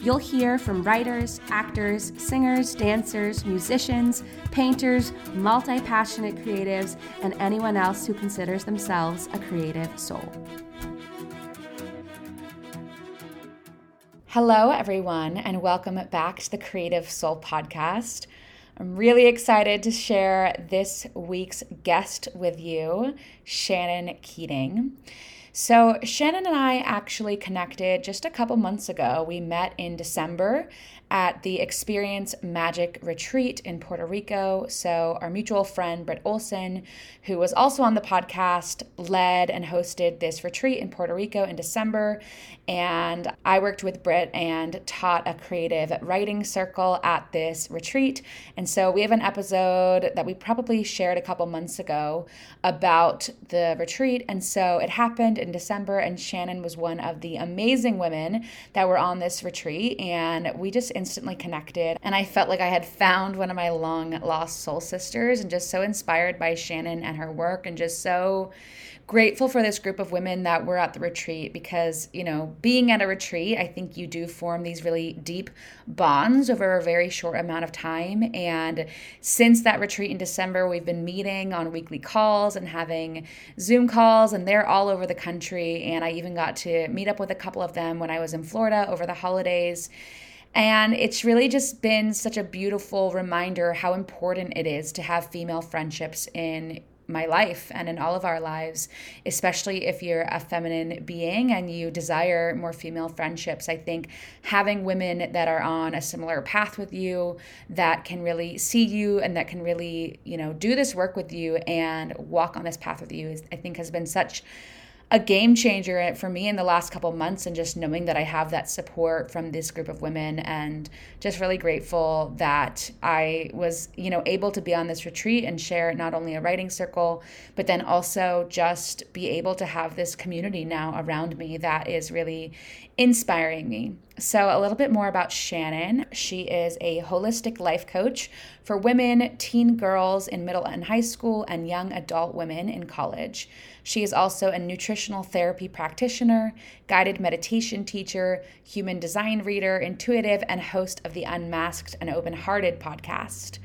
You'll hear from writers, actors, singers, dancers, musicians, painters, multi passionate creatives, and anyone else who considers themselves a creative soul. Hello, everyone, and welcome back to the Creative Soul Podcast. I'm really excited to share this week's guest with you, Shannon Keating. So, Shannon and I actually connected just a couple months ago. We met in December at the Experience Magic Retreat in Puerto Rico. So, our mutual friend, Britt Olson, who was also on the podcast, led and hosted this retreat in Puerto Rico in December. And I worked with Britt and taught a creative writing circle at this retreat. And so, we have an episode that we probably shared a couple months ago about the retreat. And so, it happened in December, and Shannon was one of the amazing women that were on this retreat. And we just instantly connected. And I felt like I had found one of my long lost soul sisters, and just so inspired by Shannon and her work, and just so grateful for this group of women that were at the retreat because, you know, being at a retreat, I think you do form these really deep bonds over a very short amount of time. And since that retreat in December, we've been meeting on weekly calls and having Zoom calls, and they're all over the country. And I even got to meet up with a couple of them when I was in Florida over the holidays. And it's really just been such a beautiful reminder how important it is to have female friendships in my life and in all of our lives, especially if you're a feminine being and you desire more female friendships. I think having women that are on a similar path with you, that can really see you and that can really, you know, do this work with you and walk on this path with you, is, I think has been such a game changer for me in the last couple months and just knowing that I have that support from this group of women and just really grateful that I was, you know, able to be on this retreat and share not only a writing circle, but then also just be able to have this community now around me that is really inspiring me. So, a little bit more about Shannon. She is a holistic life coach for women, teen girls in middle and high school, and young adult women in college. She is also a nutritional therapy practitioner, guided meditation teacher, human design reader, intuitive, and host of the Unmasked and Open Hearted podcast.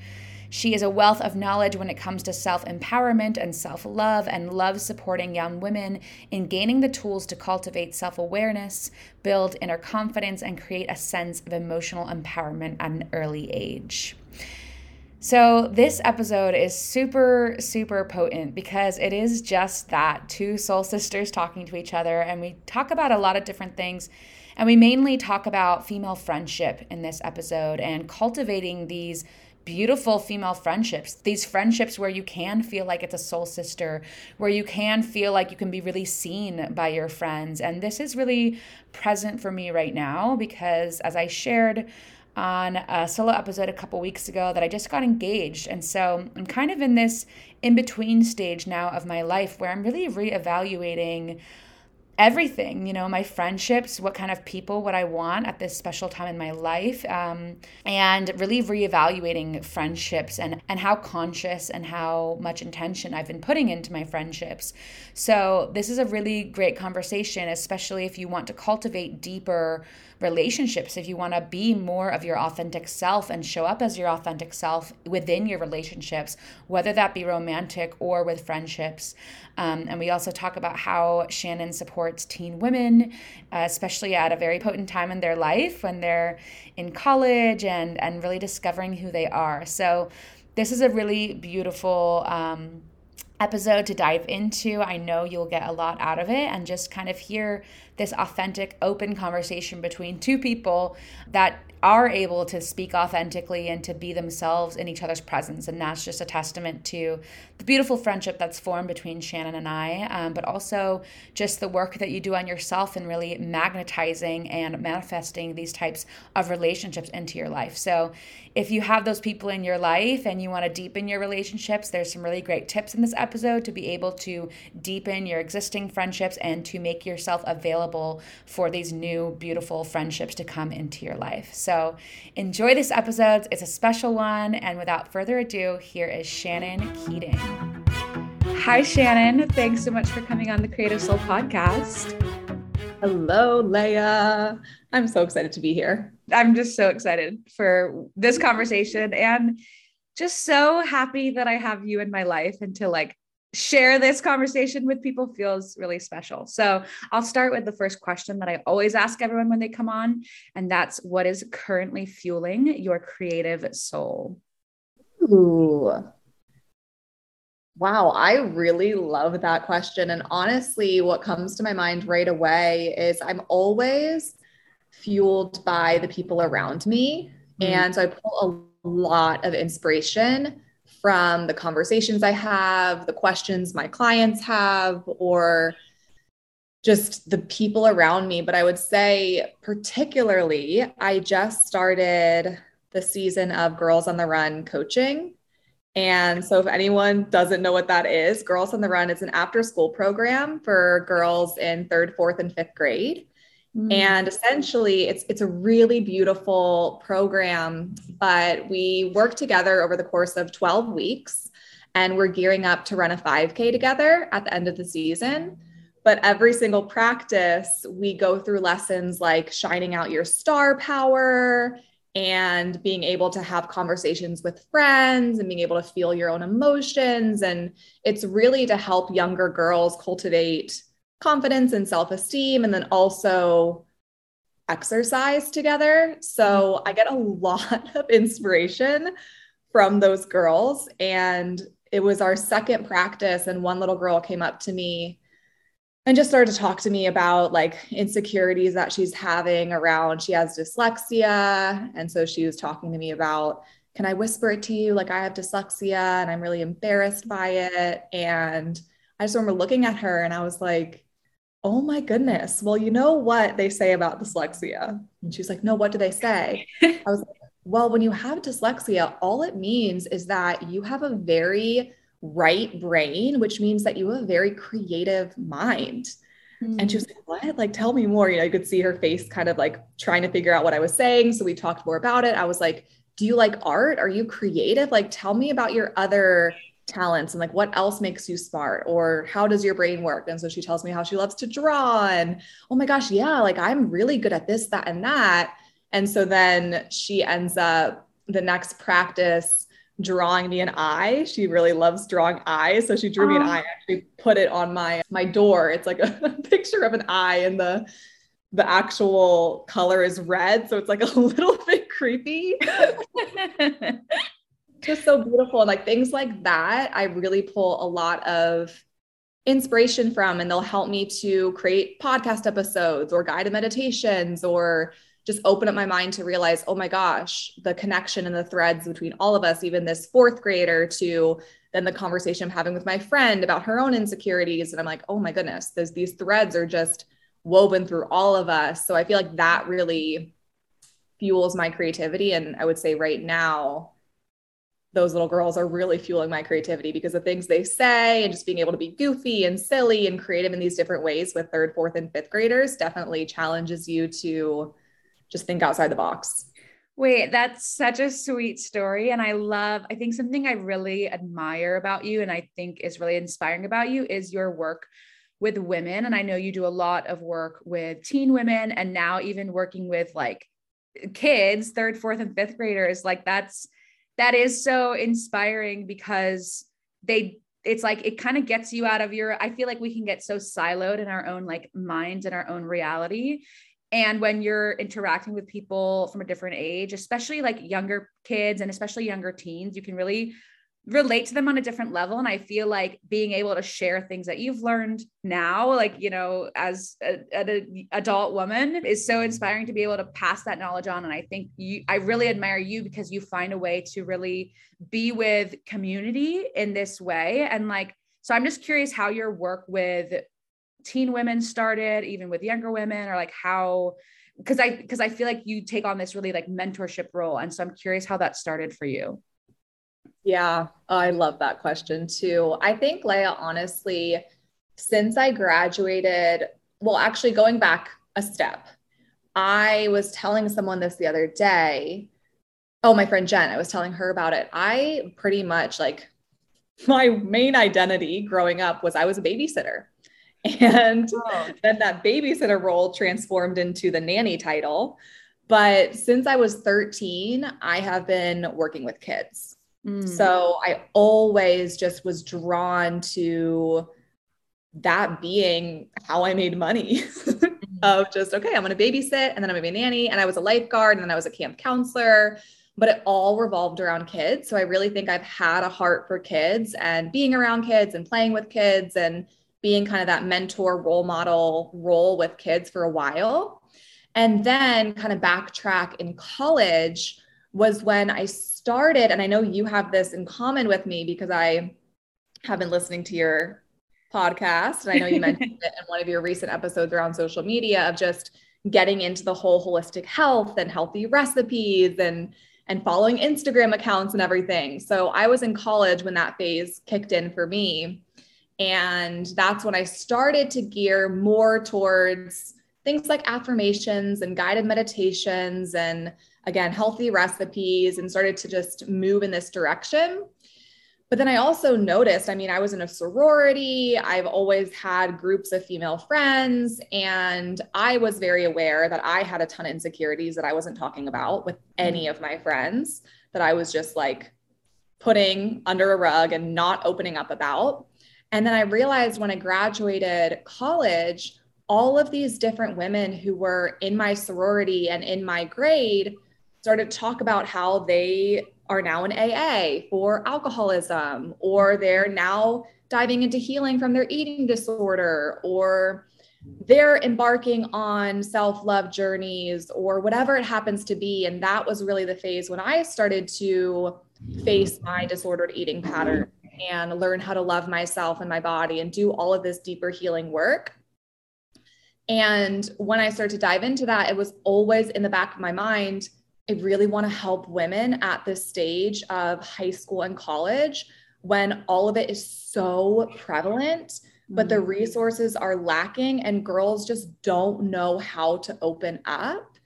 She is a wealth of knowledge when it comes to self empowerment and self love, and loves supporting young women in gaining the tools to cultivate self awareness, build inner confidence, and create a sense of emotional empowerment at an early age. So, this episode is super, super potent because it is just that two soul sisters talking to each other. And we talk about a lot of different things. And we mainly talk about female friendship in this episode and cultivating these beautiful female friendships. These friendships where you can feel like it's a soul sister, where you can feel like you can be really seen by your friends. And this is really present for me right now because, as I shared, on a solo episode a couple weeks ago that I just got engaged. And so I'm kind of in this in between stage now of my life where I'm really reevaluating everything you know my friendships what kind of people would i want at this special time in my life um, and really reevaluating friendships and and how conscious and how much intention i've been putting into my friendships. So this is a really great conversation especially if you want to cultivate deeper relationships, if you want to be more of your authentic self and show up as your authentic self within your relationships, whether that be romantic or with friendships. Um, and we also talk about how Shannon supports teen women, uh, especially at a very potent time in their life when they're in college and, and really discovering who they are. So, this is a really beautiful. Um, episode to dive into. I know you'll get a lot out of it and just kind of hear this authentic, open conversation between two people that are able to speak authentically and to be themselves in each other's presence. And that's just a testament to the beautiful friendship that's formed between Shannon and I, um, but also just the work that you do on yourself and really magnetizing and manifesting these types of relationships into your life. So if you have those people in your life and you want to deepen your relationships, there's some really great tips in this episode to be able to deepen your existing friendships and to make yourself available for these new, beautiful friendships to come into your life. So enjoy this episode. It's a special one. And without further ado, here is Shannon Keating. Hi, Shannon. Thanks so much for coming on the Creative Soul podcast. Hello, Leah. I'm so excited to be here. I'm just so excited for this conversation and just so happy that I have you in my life and to like share this conversation with people feels really special. So I'll start with the first question that I always ask everyone when they come on, and that's what is currently fueling your creative soul? Ooh. Wow, I really love that question. And honestly, what comes to my mind right away is I'm always fueled by the people around me. Mm-hmm. And so I pull a lot of inspiration from the conversations I have, the questions my clients have, or just the people around me. But I would say, particularly, I just started the season of Girls on the Run coaching. And so, if anyone doesn't know what that is, Girls on the Run is an after school program for girls in third, fourth, and fifth grade. Mm. And essentially, it's it's a really beautiful program, but we work together over the course of 12 weeks and we're gearing up to run a 5K together at the end of the season. But every single practice, we go through lessons like shining out your star power and being able to have conversations with friends and being able to feel your own emotions. And it's really to help younger girls cultivate confidence and self esteem, and then also exercise together. So mm-hmm. I get a lot of inspiration from those girls. And it was our second practice, and one little girl came up to me and just started to talk to me about like insecurities that she's having around she has dyslexia and so she was talking to me about can i whisper it to you like i have dyslexia and i'm really embarrassed by it and i just remember looking at her and i was like oh my goodness. Well, you know what they say about dyslexia? And she's like, no, what do they say? I was like, well, when you have dyslexia, all it means is that you have a very right brain, which means that you have a very creative mind. Mm-hmm. And she was like, What? Like, tell me more. You know, you could see her face kind of like trying to figure out what I was saying. So we talked more about it. I was like, Do you like art? Are you creative? Like, tell me about your other talents and like what else makes you smart or how does your brain work? And so she tells me how she loves to draw and oh my gosh yeah like i'm really good at this that and that. And so then she ends up the next practice drawing me an eye. She really loves drawing eyes. So she drew me an oh. eye actually put it on my my door. It's like a picture of an eye and the the actual color is red. So it's like a little bit creepy just so beautiful. And like things like that, I really pull a lot of inspiration from, and they'll help me to create podcast episodes or guided meditations or just open up my mind to realize, oh my gosh, the connection and the threads between all of us, even this fourth grader to then the conversation I'm having with my friend about her own insecurities. And I'm like, oh my goodness, there's these threads are just woven through all of us. So I feel like that really fuels my creativity. And I would say right now, those little girls are really fueling my creativity because the things they say and just being able to be goofy and silly and creative in these different ways with third, fourth, and fifth graders definitely challenges you to just think outside the box. Wait, that's such a sweet story. And I love, I think something I really admire about you and I think is really inspiring about you is your work with women. And I know you do a lot of work with teen women and now even working with like kids, third, fourth, and fifth graders. Like that's, that is so inspiring because they it's like it kind of gets you out of your i feel like we can get so siloed in our own like minds and our own reality. And when you're interacting with people from a different age especially like younger kids and especially younger teens you can really relate to them on a different level. And i feel like being able to share things that you've learned now like you know as an adult woman is so inspiring to be able to pass that knowledge on. And i think you i really admire you because you find a way to really be with community in this way. And like so i'm just curious how your work with teen women started even with younger women or like how because i because i feel like you take on this really like mentorship role. And so i'm curious how that started for you yeah, I love that question too. I think, Leah, honestly, since I graduated, well, actually, going back a step, I was telling someone this the other day. Oh, my friend Jen, I was telling her about it. I pretty much like my main identity growing up was I was a babysitter. And oh. then that babysitter role transformed into the nanny title. But since I was 13, I have been working with kids. Mm. So I always just was drawn to that being how I made money mm-hmm. of just, okay, I'm going to babysit and then I'm going to be a nanny. And I was a lifeguard and then I was a camp counselor, but it all revolved around kids. So I really think I've had a heart for kids and being around kids and playing with kids and being kind of that mentor role model role with kids for a while. And then kind of backtrack in college was when I started, and I know you have this in common with me because I have been listening to your podcast. And I know you mentioned it in one of your recent episodes around social media of just getting into the whole holistic health and healthy recipes and and following Instagram accounts and everything. So I was in college when that phase kicked in for me. And that's when I started to gear more towards things like affirmations and guided meditations and again, healthy recipes and started to just move in this direction. But then I also noticed, I mean, I was in a sorority. I've always had groups of female friends, and I was very aware that I had a ton of insecurities that I wasn't talking about with mm-hmm. any of my friends, that I was just like putting under a rug and not opening up about. And then I realized when I graduated college, all of these different women who were in my sorority and in my grade started to talk about how they are now in AA for alcoholism, or they're now diving into healing from their eating disorder, or they're embarking on self love journeys, or whatever it happens to be. And that was really the phase when I started to face my disordered eating pattern and learn how to love myself and my body and do all of this deeper healing work. And when I started to dive into that, it was always in the back of my mind I really want to help women at this stage of high school and college when all of it is so prevalent, but the mm-hmm. resources are lacking and girls just don't know how to open up.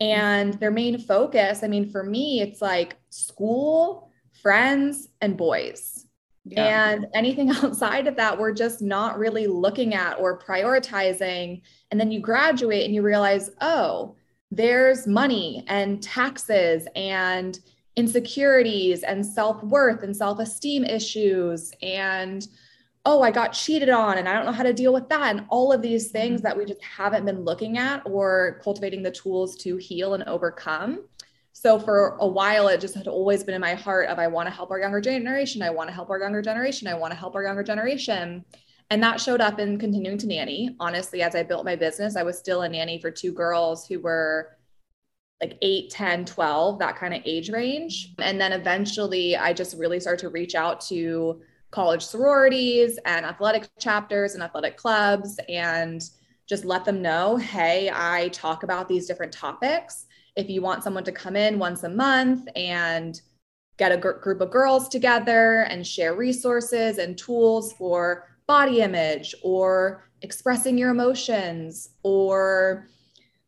And their main focus, I mean, for me, it's like school, friends, and boys. Yeah. And anything outside of that, we're just not really looking at or prioritizing. And then you graduate and you realize, oh, there's money and taxes and insecurities and self-worth and self-esteem issues and oh i got cheated on and i don't know how to deal with that and all of these things mm-hmm. that we just haven't been looking at or cultivating the tools to heal and overcome so for a while it just had always been in my heart of i want to help our younger generation i want to help our younger generation i want to help our younger generation and that showed up in continuing to nanny. Honestly, as I built my business, I was still a nanny for two girls who were like 8, 10, 12, that kind of age range. And then eventually I just really started to reach out to college sororities and athletic chapters and athletic clubs and just let them know hey, I talk about these different topics. If you want someone to come in once a month and get a gr- group of girls together and share resources and tools for body image or expressing your emotions or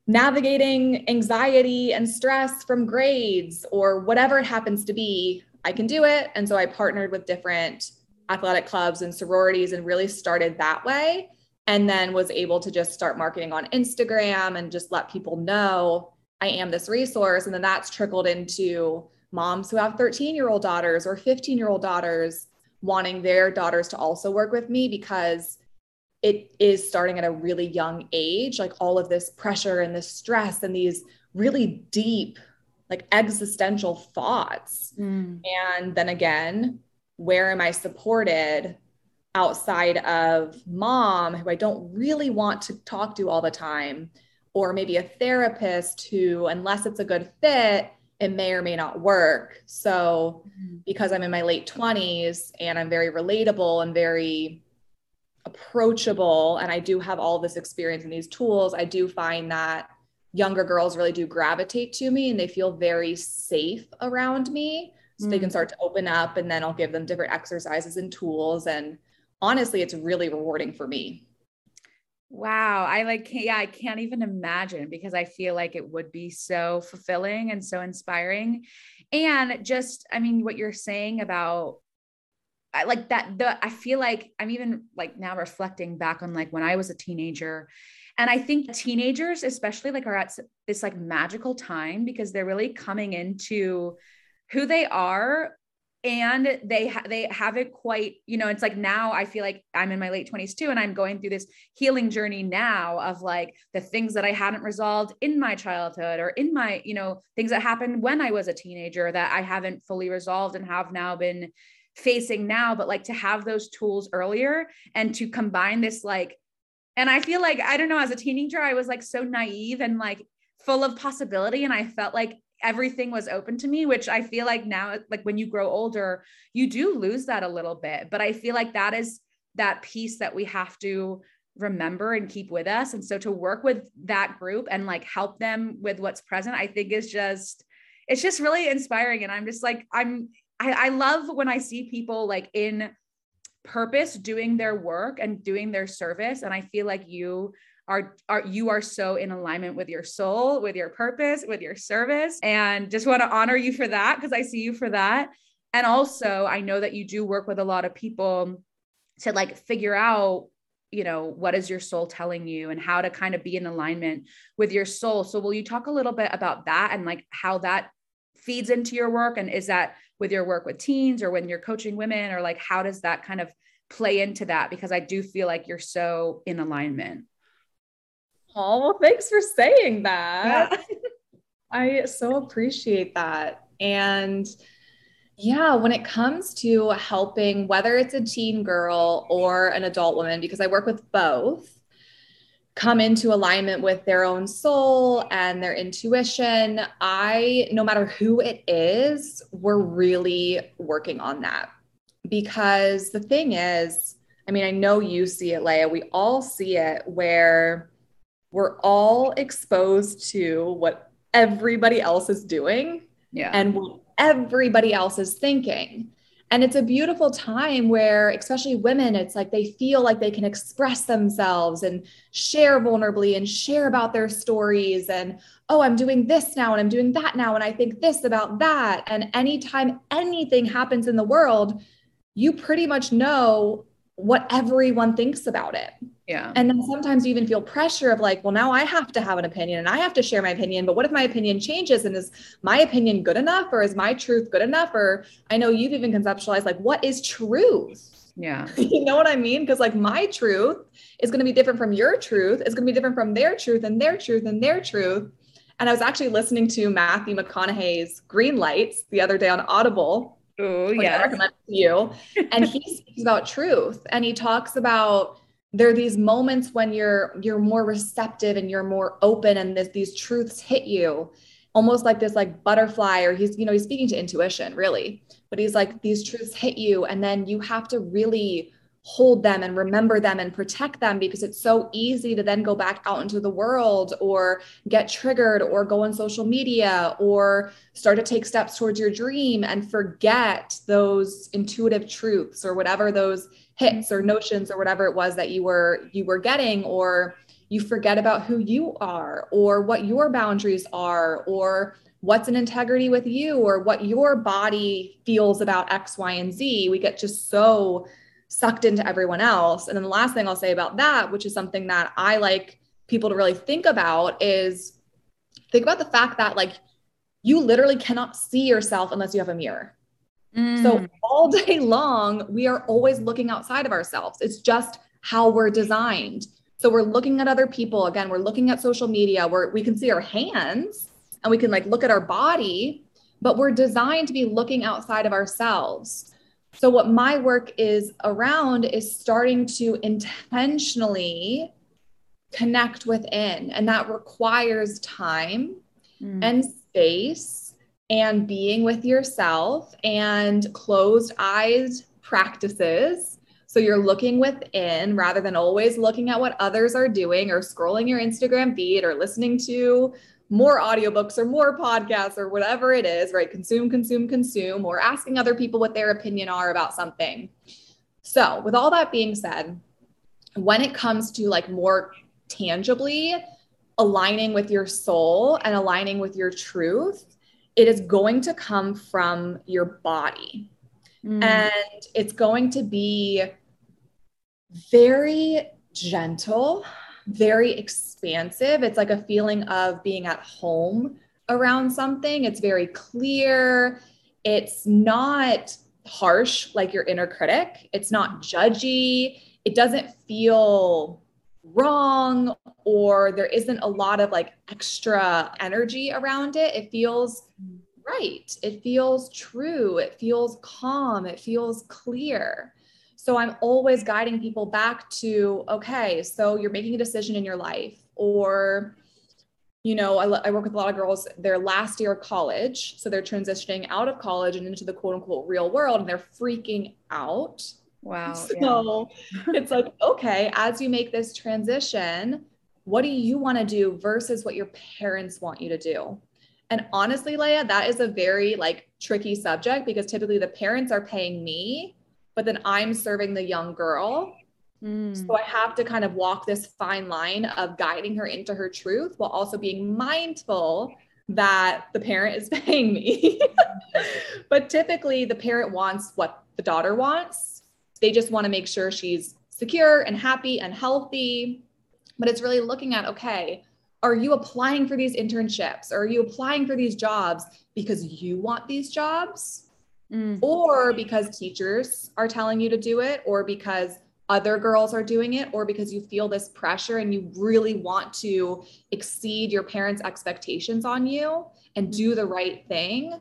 navigating anxiety and stress from grades or whatever it happens to be, I can do it. And so I partnered with different athletic clubs and sororities and really started that way. And then was able to just start marketing on Instagram and just let people know I am this resource. And then that's trickled into moms who have 13 year old daughters or 15 year old daughters wanting their daughters to also work with me because it is starting at a really young age like all of this pressure and this stress and these really deep like existential thoughts mm. and then again where am I supported outside of mom, who I don't really want to talk to all the time, or maybe a therapist who, unless it's a good fit, it may or may not work. So, mm-hmm. because I'm in my late 20s and I'm very relatable and very approachable, and I do have all this experience and these tools, I do find that younger girls really do gravitate to me and they feel very safe around me. So mm. they can mm. start to open up, and then I'll give them different exercises and tools. And honestly, it's really rewarding for me. Wow. I like, yeah, I can't even imagine because I feel like it would be so fulfilling and so inspiring. And just, I mean, what you're saying about I like that the I feel like I'm even like now reflecting back on like when I was a teenager and I think teenagers especially like are at this like magical time because they're really coming into who they are and they ha- they haven't quite you know it's like now i feel like i'm in my late 20s too and i'm going through this healing journey now of like the things that i hadn't resolved in my childhood or in my you know things that happened when i was a teenager that i haven't fully resolved and have now been facing now but like to have those tools earlier and to combine this like and i feel like i don't know as a teenager i was like so naive and like full of possibility and i felt like everything was open to me which i feel like now like when you grow older you do lose that a little bit but i feel like that is that piece that we have to remember and keep with us. And so to work with that group and like help them with what's present i think is just it's just really inspiring. And i'm just like i'm I, I love when i see people like in purpose doing their work and doing their service. And i feel like you are are you are so in alignment with your soul with your purpose with your service. And just want to honor you for that because i see you for that. And also i know that you do work with a lot of people to like figure out you know what is your soul telling you and how to kind of be in alignment with your soul. So will you talk a little bit about that and like how that feeds into your work? And is that with your work with teens or when you're coaching women? Or like how does that kind of play into that? Because i do feel like you're so in alignment Oh, well, thanks for saying that. Yeah. I so appreciate that. And yeah, when it comes to helping, whether it's a teen girl or an adult woman, because I work with both, come into alignment with their own soul and their intuition, I, no matter who it is, we're really working on that. Because the thing is, I mean, I know you see it, Leah, we all see it where we're all exposed to what everybody else is doing yeah. and what everybody else is thinking. And it's a beautiful time where, especially women, it's like they feel like they can express themselves and share vulnerably and share about their stories. And, oh, I'm doing this now and I'm doing that now. And I think this about that. And anytime anything happens in the world, you pretty much know what everyone thinks about it. Yeah. And then sometimes you even feel pressure of like, well, now I have to have an opinion and I have to share my opinion. But what if my opinion changes? And is my opinion good enough or is my truth good enough? Or I know you've even conceptualized like, what is truth? Yeah. you know what I mean? Because like my truth is going to be different from your truth, it's going to be different from their truth and their truth and their truth. And I was actually listening to Matthew McConaughey's Green Lights the other day on Audible. Oh, yeah. Recommend to you. and he speaks about truth and he talks about there are these moments when you're you're more receptive and you're more open and this, these truths hit you almost like this like butterfly or he's you know he's speaking to intuition really but he's like these truths hit you and then you have to really hold them and remember them and protect them because it's so easy to then go back out into the world or get triggered or go on social media or start to take steps towards your dream and forget those intuitive truths or whatever those hits or notions or whatever it was that you were you were getting or you forget about who you are or what your boundaries are or what's in integrity with you or what your body feels about x y and z. We get just so sucked into everyone else and then the last thing i'll say about that which is something that i like people to really think about is think about the fact that like you literally cannot see yourself unless you have a mirror Mm. So all day long, we are always looking outside of ourselves. It's just how we're designed. So we're looking at other people. Again, we're looking at social media where we can see our hands and we can like look at our body, but we're designed to be looking outside of ourselves. So, what my work is around is starting to intentionally connect within, and that requires time mm. and space and being with yourself and closed eyes practices. So, you're looking within rather than always looking at what others are doing or scrolling your Instagram feed or listening to more audiobooks or more podcasts or whatever it is, right? Consume, consume, consume, or asking other people what their opinion are about something. So, with all that being said, when it comes to like more tangibly aligning with your soul and aligning with your truth, it is going to come from your body. Mm. And it's going to be very gentle very expansive. It's like a feeling of being at home around something. It's very clear. It's not harsh like your inner critic. It's not mm-hmm. judgy. It doesn't feel wrong or there isn't a lot of like extra energy around it. It feels mm-hmm. right. It feels true. It feels calm. It feels clear. So I'm always guiding people back to okay, so you're making a decision in your life, or, you know, I, I work with a lot of girls, their last year of college. So they're transitioning out of college and into the quote unquote real world, and they're freaking out. Wow. So yeah. it's like, okay, as you make this transition, what do you want to do versus what your parents want you to do? And honestly, Leah, that is a very like tricky subject because typically the parents are paying me but then I'm serving the young girl. Mm. So I have to kind of walk this fine line of guiding her into her truth while also being mindful that the parent is paying me. but typically, the parent wants what the daughter wants. They just want to make sure she's secure and happy and healthy. But it's really looking at okay, are you applying for these internships? Or are you applying for these jobs because you want these jobs? Mm. or because teachers are telling you to do it, or because other girls are doing it, or because you feel this pressure and you really want to exceed your parents' expectations on you and do the right thing,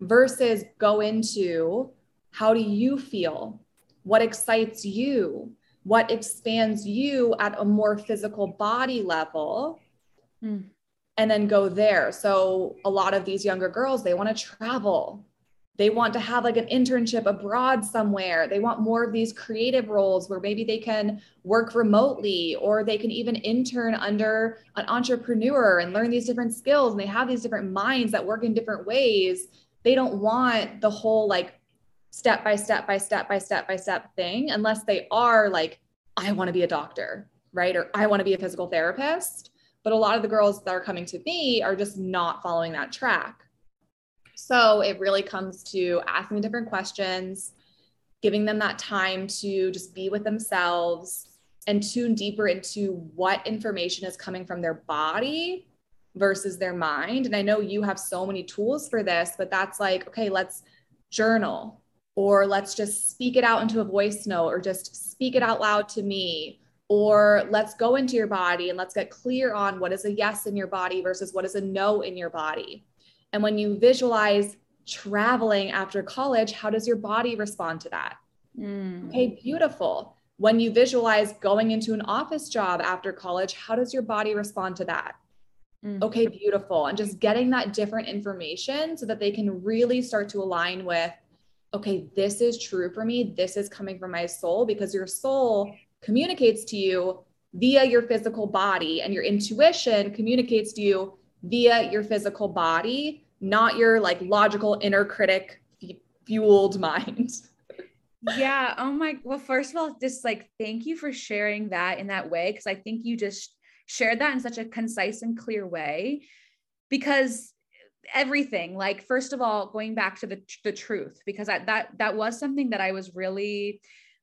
versus go into how do you feel? What excites you? What expands you at a more physical body level? Mm and then go there. So a lot of these younger girls, they want to travel. They want to have like an internship abroad somewhere. They want more of these creative roles where maybe they can work remotely or they can even intern under an entrepreneur and learn these different skills. And they have these different minds that work in different ways. They don't want the whole like step by step by step by step by step thing unless they are like, I want to be a doctor, right? Or I want to be a physical therapist. But a lot of the girls that are coming to me are just not following that track. So it really comes to asking different questions, giving them that time to just be with themselves and tune deeper into what information is coming from their body versus their mind. And I know you have so many tools for this, but that's like, okay, let's journal or let's just speak it out into a voice note or just speak it out loud to me or let's go into your body and let's get clear on what is a yes in your body versus what is a no in your body and when you visualize traveling after college, how does your body respond to that? Mm. Okay, beautiful. When you visualize going into an office job after college, how does your body respond to that? Mm. Okay, beautiful. And just getting that different information so that they can really start to align with okay, this is true for me. This is coming from my soul because your soul communicates to you via your physical body, and your intuition communicates to you via your physical body, not your like logical inner critic fueled mind. yeah. Oh my. Well, first of all, just like thank you for sharing that in that way because I think you just shared that in such a concise and clear way because everything like first of all going back to the the truth because I, that that was something that I was really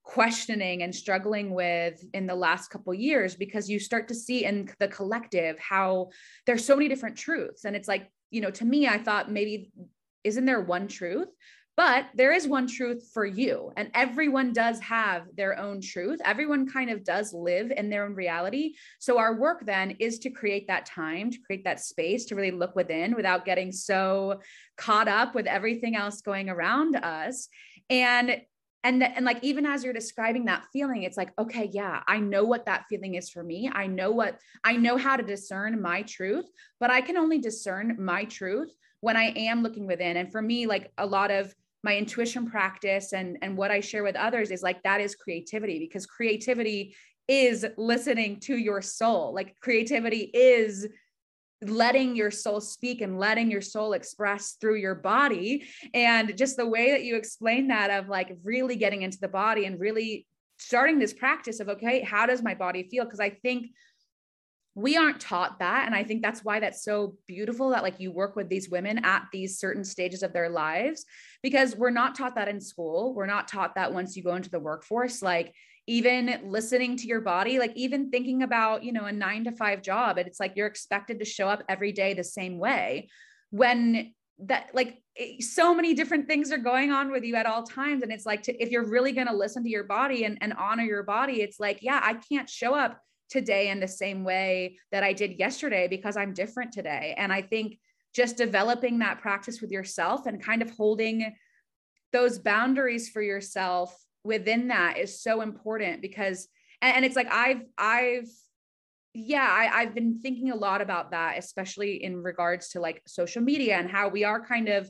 questioning and struggling with in the last couple years because you start to see in the collective how there's so many different truths. And it's like you know to me i thought maybe isn't there one truth? But there is one truth for you and everyone does have their own truth. Everyone kind of does live in their own reality. So our work then is to create that time to create that space to really look within without getting so caught up with everything else going around us. And and and like even as you're describing that feeling it's like okay yeah i know what that feeling is for me. I know what i know how to discern my truth but i can only discern my truth when i am looking within. And for me like a lot of my intuition practice and and what i share with others is like that is creativity because creativity is listening to your soul. Like creativity is letting your soul speak and letting your soul express through your body. And just the way that you explain that of like really getting into the body and really starting this practice of okay how does my body feel? Because i think we aren't taught that. And i think that's why that's so beautiful that like you work with these women at these certain stages of their lives because we're not taught that in school. We're not taught that once you go into the workforce. Like even listening to your body like even thinking about you know a 9 to 5 job and it's like you're expected to show up every day the same way when that like so many different things are going on with you at all times and it's like to, if you're really going to listen to your body and, and honor your body it's like yeah i can't show up today in the same way that i did yesterday because i'm different today. And i think just developing that practice with yourself and kind of holding those boundaries for yourself within that is so important because and, and it's like I've I've yeah, I, I've been thinking a lot about that, especially in regards to like social media and how we are kind of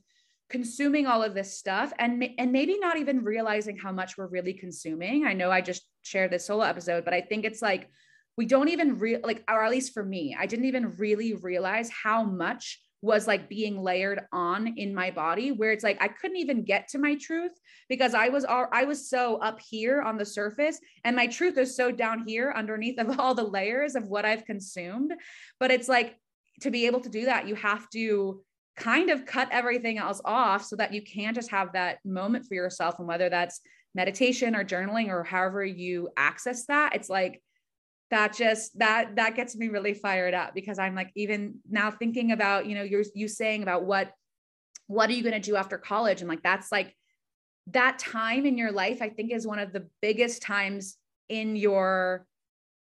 consuming all of this stuff and and maybe not even realizing how much we're really consuming. I know I just shared this solo episode, but I think it's like we don't even real like or at least for me, I didn't even really realize how much was like being layered on in my body where it's like I couldn't even get to my truth because I was all I was so up here on the surface and my truth is so down here underneath of all the layers of what I've consumed. But it's like to be able to do that you have to kind of cut everything else off so that you can just have that moment for yourself. And whether that's meditation or journaling or however you access that it's like that just that that gets me really fired up because i'm like even now thinking about you know you're you saying about what what are you going to do after college? And like that's like that time in your life i think is one of the biggest times in your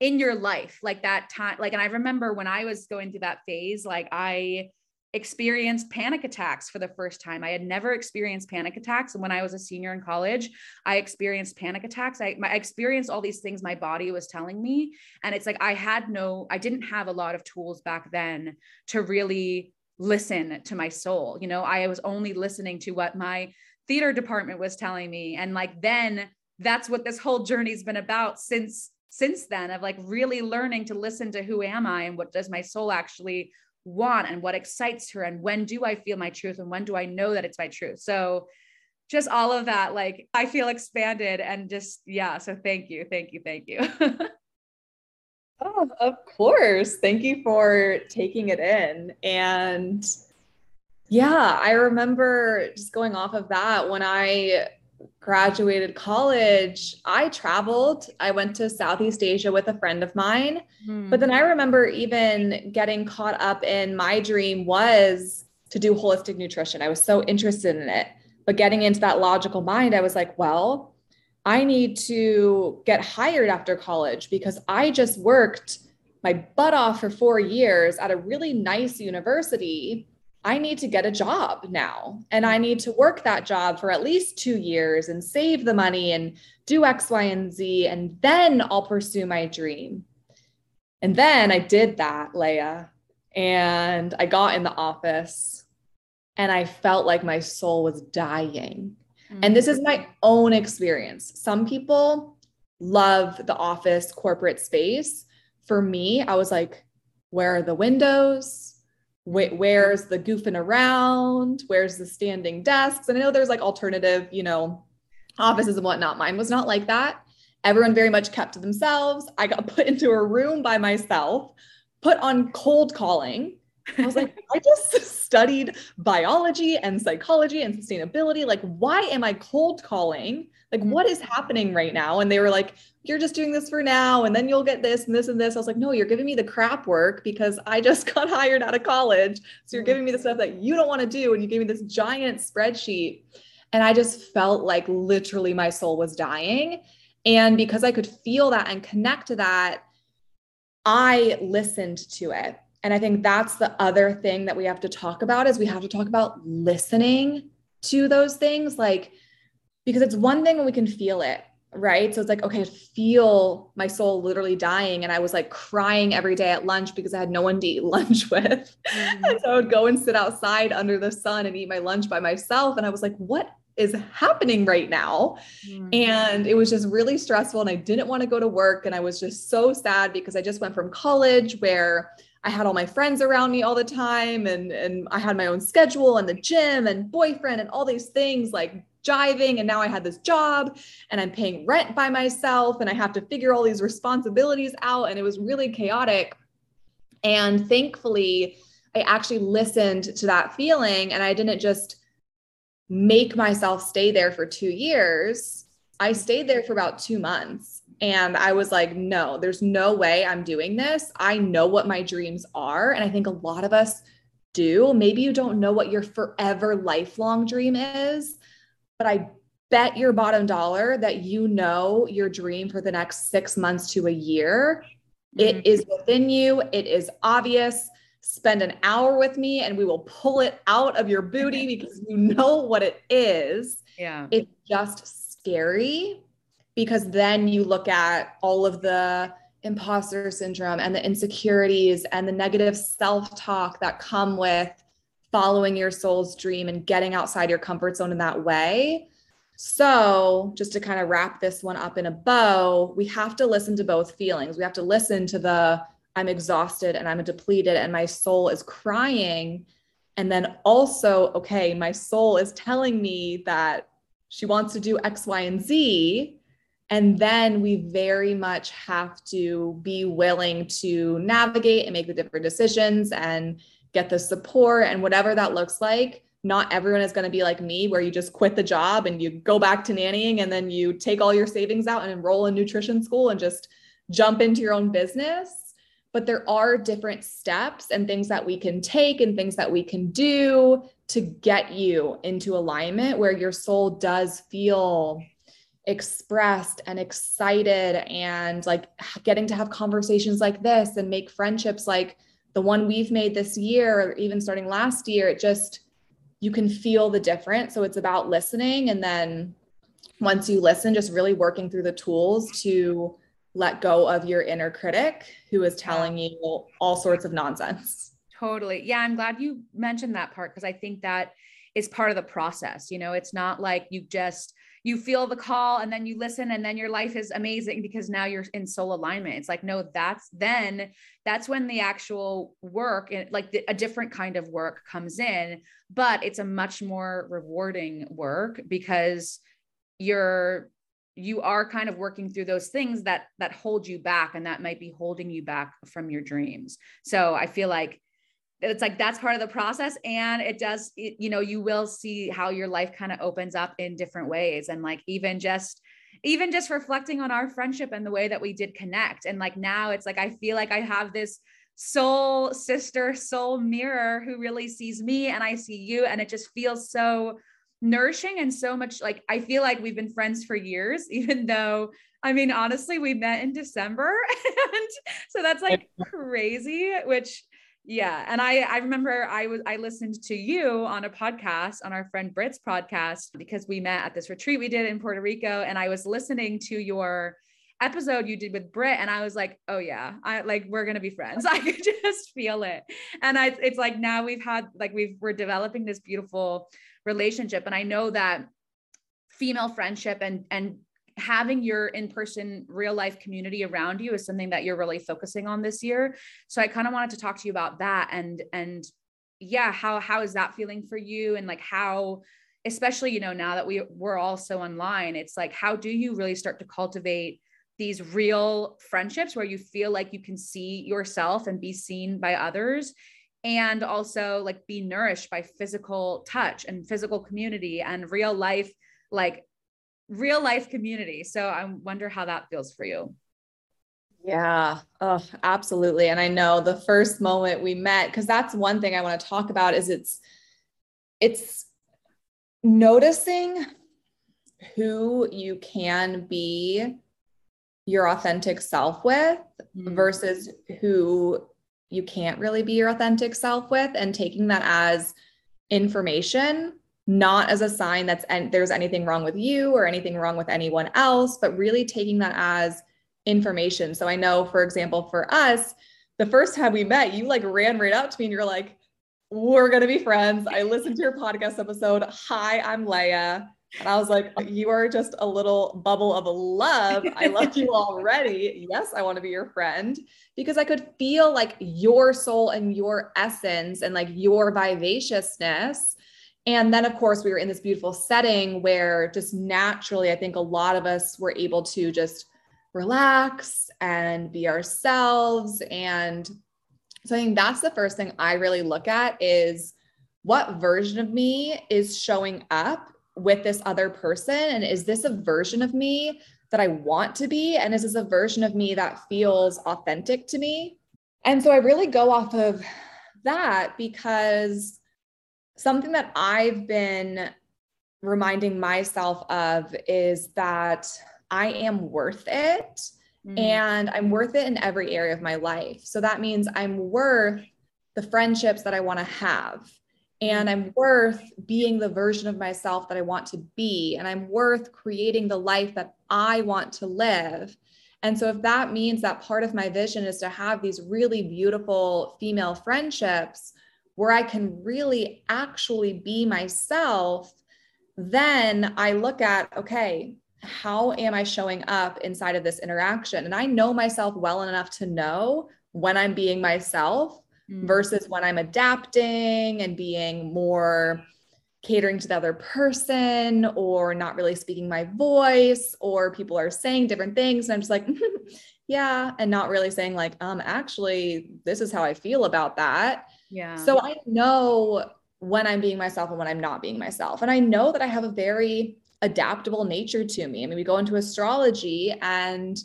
in your life. Like that time like and i remember when i was going through that phase like i experienced panic attacks for the first time. I had never experienced panic attacks. And when I was a senior in college, I experienced panic attacks. I, my, I experienced all these things my body was telling me. And it's like I had no, I didn't have a lot of tools back then to really listen to my soul. You know, I was only listening to what my theater department was telling me. And like then that's what this whole journey's been about since since then of like really learning to listen to who am I and what does my soul actually want and what excites her and when do I feel my truth and when do I know that it's my truth. So just all of that like I feel expanded and just yeah, so thank you. Thank you. Thank you. oh, of course. Thank you for taking it in and yeah, I remember just going off of that when I graduated college, I traveled. I went to Southeast Asia with a friend of mine. Mm. But then I remember even getting caught up in my dream was to do holistic nutrition. I was so interested in it. But getting into that logical mind, I was like, well, I need to get hired after college because I just worked my butt off for four years at a really nice university I need to get a job now and I need to work that job for at least two years and save the money and do X, Y, and Z. And then I'll pursue my dream. And then I did that, Leah. And I got in the office and I felt like my soul was dying. Mm-hmm. And this is my own experience. Some people love the office corporate space. For me, I was like, where are the windows? Where's the goofing around? Where's the standing desks? And i know there's like alternative you know offices and whatnot. Mine was not like that. Everyone very much kept to themselves. I got put into a room by myself put on cold calling. I was like i just studied biology and psychology and sustainability. Like why am i cold calling? Like what is happening right now? And they were like you're just doing this for now and then you'll get this and this and this. I was like no you're giving me the crap work because i just got hired out of college. So you're giving me the stuff that you don't want to do and you gave me this giant spreadsheet. And i just felt like literally my soul was dying. And because i could feel that and connect to that i listened to it. And i think that's the other thing that we have to talk about is we have to talk about listening to those things like because it's one thing when we can feel it right? So it's like, okay, I feel my soul literally dying. And I was like crying every day at lunch because I had no one to eat lunch with. Mm-hmm. And so I would go and sit outside under the sun and eat my lunch by myself. And I was like, what is happening right now? Mm-hmm. And it was just really stressful. And I didn't want to go to work. And I was just so sad because I just went from college where I had all my friends around me all the time and and I had my own schedule and the gym and boyfriend and all these things like jiving and now I had this job and I'm paying rent by myself and I have to figure all these responsibilities out and it was really chaotic. And thankfully, I actually listened to that feeling and I didn't just make myself stay there for 2 years. I stayed there for about 2 months and I was like, no, there's no way I'm doing this. I know what my dreams are. And I think a lot of us do. Maybe you don't know what your forever lifelong dream is, but I bet your bottom dollar that you know your dream for the next six months to a year. Mm-hmm. It is within you, it is obvious. Spend an hour with me and we will pull it out of your booty because you know what it is. Yeah. It's just scary because then you look at all of the imposter syndrome and the insecurities and the negative self talk that come with following your soul's dream and getting outside your comfort zone in that way. So, just to kind of wrap this one up in a bow, we have to listen to both feelings. We have to listen to the I'm exhausted and I'm depleted and my soul is crying. And then also, okay, my soul is telling me that she wants to do X, Y, and Z. And then we very much have to be willing to navigate and make the different decisions and get the support and whatever that looks like. Not everyone is going to be like me, where you just quit the job and you go back to nannying and then you take all your savings out and enroll in nutrition school and just jump into your own business. But there are different steps and things that we can take and things that we can do to get you into alignment where your soul does feel expressed and excited and like getting to have conversations like this and make friendships like the one we've made this year or even starting last year it just you can feel the difference. So it's about listening and then once you listen just really working through the tools to let go of your inner critic who is telling you all sorts of nonsense. Totally. Yeah i'm glad you mentioned that part because i think that is part of the process you know? It's not like you just you feel the call and then you listen and then your life is amazing because now you're in soul alignment. It's like no that's then that's when the actual work and like the, a different kind of work comes in but it's a much more rewarding work because you're you are kind of working through those things that that hold you back and that might be holding you back from your dreams. So i feel like it's like that's part of the process and it does it, you know you will see how your life kind of opens up in different ways and like even just even just reflecting on our friendship and the way that we did connect and like now it's like i feel like i have this soul sister soul mirror who really sees me and i see you and it just feels so nourishing and so much like i feel like we've been friends for years even though i mean honestly we met in december and so that's like crazy which yeah. And I I remember I was I listened to you on a podcast on our friend Brit's podcast because we met at this retreat we did in Puerto Rico and I was listening to your episode you did with Brit. and I was like, oh yeah, I like we're gonna be friends. I could just feel it. And I it's like now we've had like we've we're developing this beautiful relationship. And I know that female friendship and and having your in-person real life community around you is something that you're really focusing on this year. So i kind of wanted to talk to you about that and and yeah how how is that feeling for you? And like how especially you know now that we we're all so online it's like how do you really start to cultivate these real friendships where you feel like you can see yourself and be seen by others and also like be nourished by physical touch and physical community and real life like real life community. So I wonder how that feels for you. Yeah, oh, absolutely. And I know the first moment we met, because that's one thing I want to talk about is it's it's noticing who you can be your authentic self with mm-hmm. versus who you can't really be your authentic self with and taking that as information not as a sign that's and there's anything wrong with you or anything wrong with anyone else, but really taking that as information. So I know, for example, for us, the first time we met, you like ran right up to me and you're like, we're going to be friends. I listened to your podcast episode. Hi, I'm Leah. And I was like, you are just a little bubble of love. I love you already. Yes, I want to be your friend because I could feel like your soul and your essence and like your vivaciousness. And then, of course, we were in this beautiful setting where just naturally, I think a lot of us were able to just relax and be ourselves. And so I think that's the first thing I really look at is what version of me is showing up with this other person? And is this a version of me that I want to be? And is this a version of me that feels authentic to me? And so I really go off of that because something that I've been reminding myself of is that I am worth it. Mm. And I'm worth it in every area of my life. So that means I'm worth the friendships that I want to have. And I'm worth being the version of myself that I want to be. And I'm worth creating the life that I want to live. And so, if that means that part of my vision is to have these really beautiful female friendships where I can really actually be myself, then I look at, okay, how am I showing up inside of this interaction? And I know myself well enough to know when I'm being myself mm. versus when I'm adapting and being more catering to the other person or not really speaking my voice or people are saying different things. And I'm just like, yeah, and not really saying, like, um, actually, this is how I feel about that. Yeah. So I know when I'm being myself and when I'm not being myself. And I know that I have a very adaptable nature to me. I mean, we go into astrology and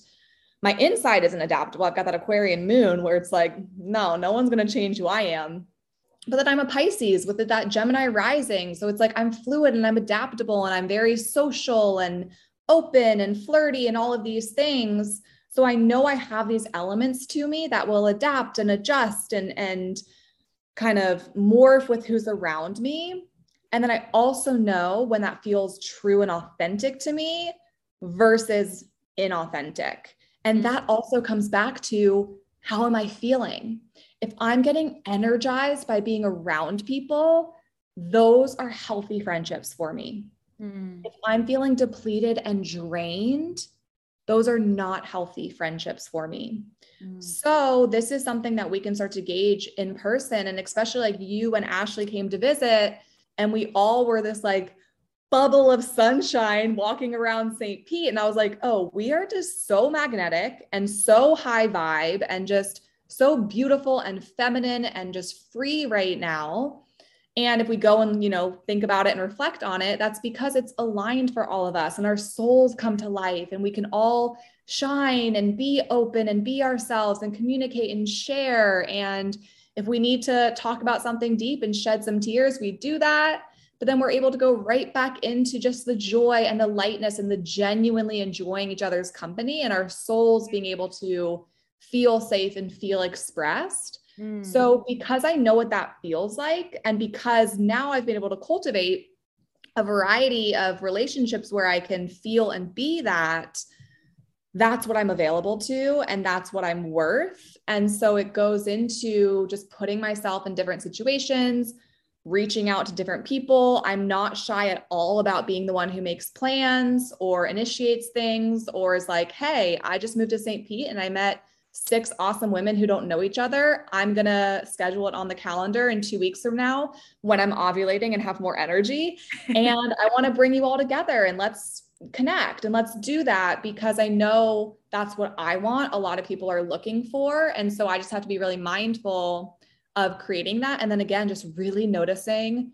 my inside isn't adaptable. I've got that Aquarian moon where it's like, no, no one's going to change who I am. But then I'm a Pisces with that Gemini rising. So it's like I'm fluid and I'm adaptable and I'm very social and open and flirty and all of these things. So I know I have these elements to me that will adapt and adjust and and kind of morph with who's around me. And then I also know when that feels true and authentic to me versus inauthentic. And mm. that also comes back to how am I feeling? If I'm getting energized by being around people, those are healthy friendships for me. Mm. If I'm feeling depleted and drained, those are not healthy friendships for me. Mm. So, this is something that we can start to gauge in person. And especially like you and Ashley came to visit, and we all were this like bubble of sunshine walking around St. Pete. And I was like, oh, we are just so magnetic and so high vibe and just so beautiful and feminine and just free right now. And if we go and, you know, think about it and reflect on it, that's because it's aligned for all of us and our souls come to life and we can all shine and be open and be ourselves and communicate and share. And if we need to talk about something deep and shed some tears, we do that. But then we're able to go right back into just the joy and the lightness and the genuinely enjoying each other's company and our souls being able to feel safe and feel expressed. Mm. So, because I know what that feels like, and because now I've been able to cultivate a variety of relationships where I can feel and be that, that's what I'm available to and that's what I'm worth. And so it goes into just putting myself in different situations, reaching out to different people. I'm not shy at all about being the one who makes plans or initiates things or is like, hey, I just moved to St. Pete and I met six awesome women who don't know each other. I'm going to schedule it on the calendar in two weeks from now when I'm ovulating and have more energy. and I want to bring you all together and let's connect and let's do that because I know that's what I want. A lot of people are looking for. And so I just have to be really mindful of creating that. And then again, just really noticing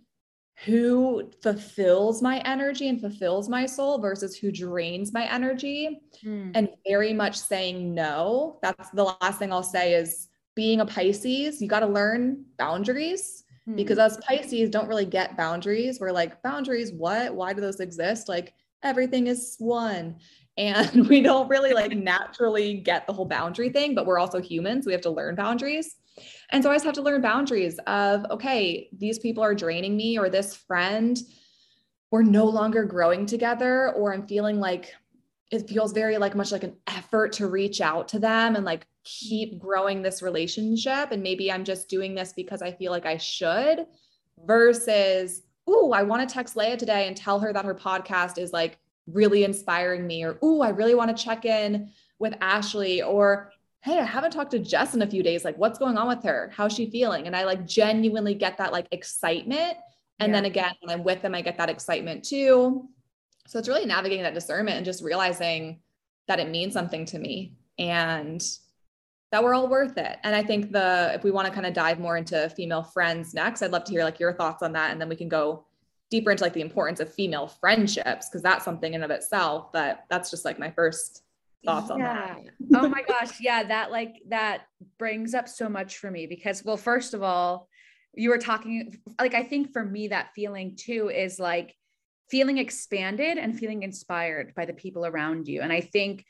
who fulfills my energy and fulfills my soul versus who drains my energy. Mm. And very much saying no. That's the last thing I'll say is being a Pisces, you got to learn boundaries mm. because us Pisces don't really get boundaries. We're like, boundaries, what? Why do those exist? Like, everything is one. And we don't really like naturally get the whole boundary thing but we're also humans. We have to learn boundaries. And so i just have to learn boundaries of okay these people are draining me or this friend we're no longer growing together or I'm feeling like it feels very like much like an effort to reach out to them and like keep growing this relationship. And maybe I'm just doing this because I feel like I should versus oh I want to text Leah today and tell her that her podcast is like really inspiring me or oh I really want to check in with Ashley or hey I haven't talked to Jess in a few days like what's going on with her? How's she feeling? And I like genuinely get that like excitement. And yeah. then again when I'm with them I get that excitement too. So it's really navigating that discernment and just realizing that it means something to me. And that we're all worth it. And I think the if we want to kind of dive more into female friends next, I'd love to hear like your thoughts on that and then we can go deeper into like the importance of female friendships because that's something in of itself, but that's just like my first thoughts on that. oh my gosh, yeah, that like that brings up so much for me because well first of all, you were talking like I think for me that feeling too is like feeling expanded and feeling inspired by the people around you. And I think,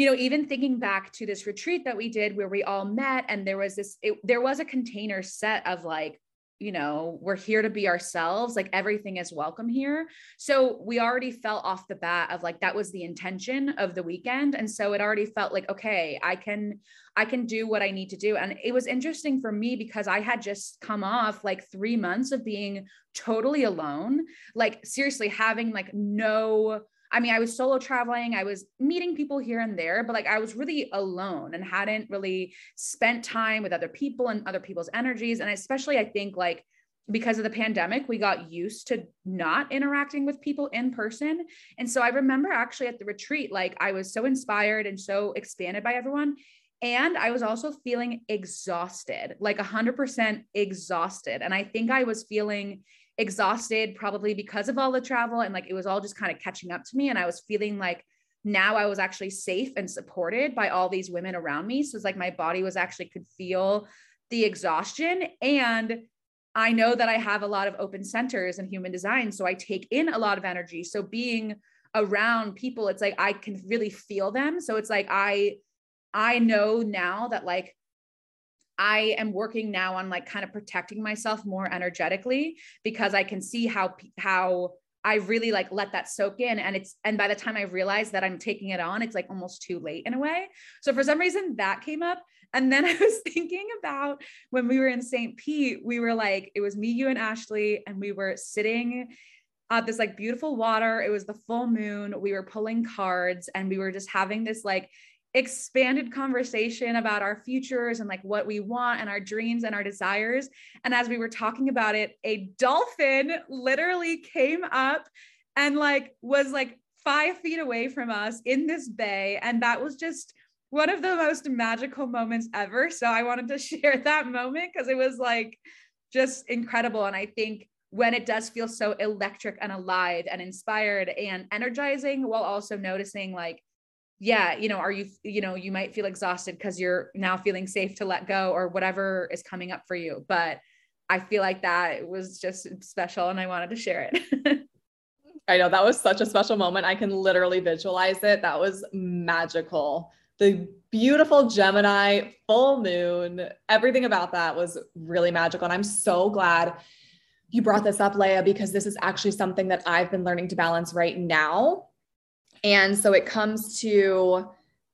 you know, even thinking back to this retreat that we did where we all met and there was this, it, there was a container set of like you know, we're here to be ourselves. Like everything is welcome here. So we already felt off the bat of like that was the intention of the weekend. And so it already felt like, okay, I can, I can do what I need to do. And it was interesting for me because I had just come off like three months of being totally alone, like seriously having like no I mean, I was solo traveling, I was meeting people here and there, but like I was really alone and hadn't really spent time with other people and other people's energies. And especially, I think like because of the pandemic, we got used to not interacting with people in person. And so I remember actually at the retreat, like I was so inspired and so expanded by everyone. And I was also feeling exhausted, like 100% exhausted. And I think I was feeling exhausted probably because of all the travel and like it was all just kind of catching up to me. And I was feeling like now I was actually safe and supported by all these women around me. So it's like my body was actually could feel the exhaustion. And I know that I have a lot of open centers in human design so I take in a lot of energy. So being around people it's like I can really feel them. So it's like I I know now that like I am working now on like kind of protecting myself more energetically because I can see how how I really like let that soak in and it's and by the time I realize that I'm taking it on it's like almost too late in a way. So for some reason that came up and then I was thinking about when we were in St. Pete we were like it was me you and Ashley and we were sitting at this like beautiful water it was the full moon we were pulling cards and we were just having this like expanded conversation about our futures and like what we want and our dreams and our desires. And as we were talking about it, a dolphin literally came up and like was like five feet away from us in this bay. And that was just one of the most magical moments ever. So I wanted to share that moment because it was like just incredible. And I think when it does feel so electric and alive and inspired and energizing while also noticing like yeah, you know, are you, you know, you might feel exhausted because you're now feeling safe to let go or whatever is coming up for you. But I feel like that was just special and I wanted to share it. I know that was such a special moment. I can literally visualize it. That was magical. The beautiful Gemini full moon, everything about that was really magical. And I'm so glad you brought this up, Leah, because this is actually something that I've been learning to balance right now and so it comes to,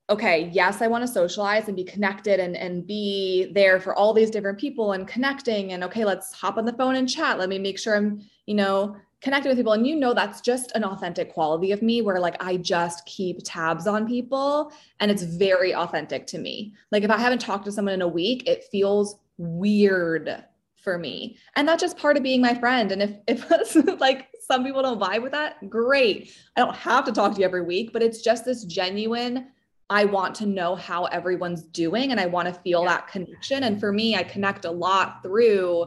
okay, yes, I want to socialize and be connected and, and be there for all these different people and connecting. And okay, let's hop on the phone and chat. Let me make sure I'm, you know, connected with people. And you know, that's just an authentic quality of me where like I just keep tabs on people and it's very authentic to me. Like if I haven't talked to someone in a week, it feels weird for me. And that's just part of being my friend. And if if like some people don't vibe with that, great. I don't have to talk to you every week, but it's just this genuine I want to know how everyone's doing and I want to feel yeah. that connection. And for me, I connect a lot through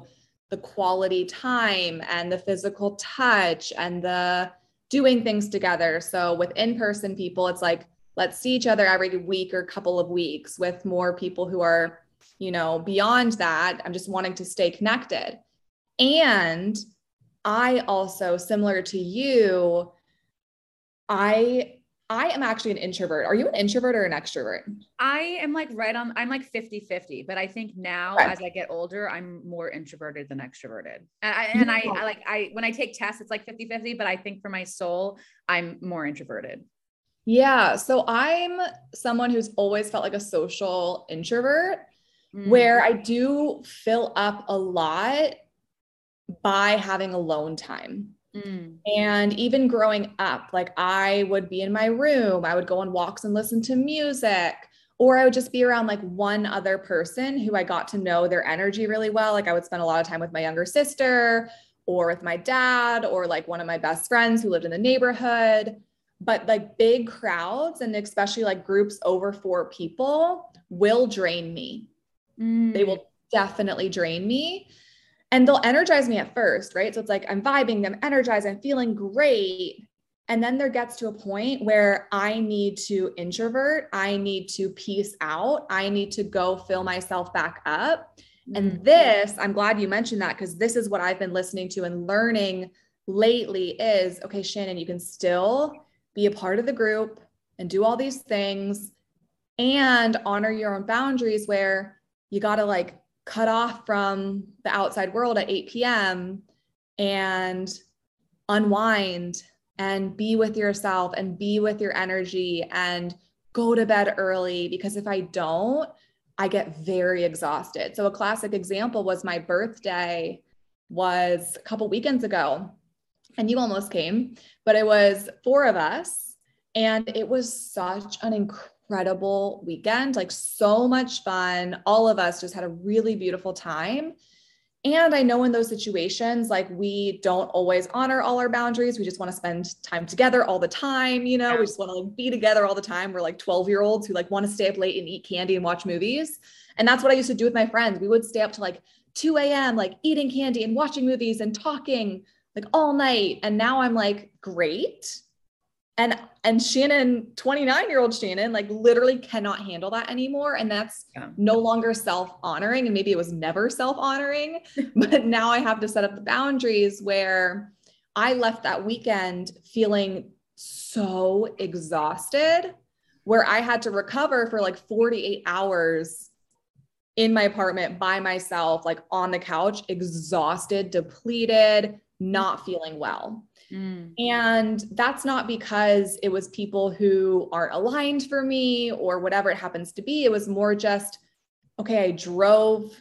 the quality time and the physical touch and the doing things together. So with in-person people, it's like let's see each other every week or couple of weeks with more people who are you know, beyond that, I'm just wanting to stay connected. And I also, similar to you, I I am actually an introvert. Are you an introvert or an extrovert? I am like right on, I'm like 50 50, but I think now right. as I get older, I'm more introverted than extroverted. And, I, and I, I like, I, when I take tests, it's like 50 50, but I think for my soul, I'm more introverted. Yeah. So I'm someone who's always felt like a social introvert mm. where I do fill up a lot by having alone time. Mm. And even growing up, like I would be in my room, I would go on walks and listen to music, or I would just be around like one other person who I got to know their energy really well. Like I would spend a lot of time with my younger sister or with my dad or like one of my best friends who lived in the neighborhood. But like big crowds and especially like groups over four people will drain me. Mm. They will definitely drain me and they'll energize me at first, right? So it's like I'm vibing, I'm energized, I'm feeling great. And then there gets to a point where I need to introvert, I need to peace out, I need to go fill myself back up. And mm-hmm. this, I'm glad you mentioned that because this is what I've been listening to and learning lately is okay, Shannon, you can still be a part of the group and do all these things and honor your own boundaries where you got to like cut off from the outside world at 8 p.m. and unwind and be with yourself and be with your energy and go to bed early because if I don't, I get very exhausted. So a classic example was my birthday was a couple weekends ago and you almost came, but it was four of us and it was such an incredible incredible weekend, like so much fun. All of us just had a really beautiful time. And I know in those situations, like we don't always honor all our boundaries. We just want to spend time together all the time. You know, yeah. we just want to like be together all the time. We're like 12 year olds who like want to stay up late and eat candy and watch movies. And that's what I used to do with my friends. We would stay up to like 2 a.m., like eating candy and watching movies and talking like all night. And now I'm like, great and and shannon 29 year old shannon like literally cannot handle that anymore. And that's yeah. no longer self honoring and maybe it was never self honoring but now i have to set up the boundaries where i left that weekend feeling so exhausted where i had to recover for like 48 hours in my apartment by myself like on the couch exhausted depleted not feeling well Mm. And that's not because it was people who aren't aligned for me or whatever it happens to be. It was more just, okay, I drove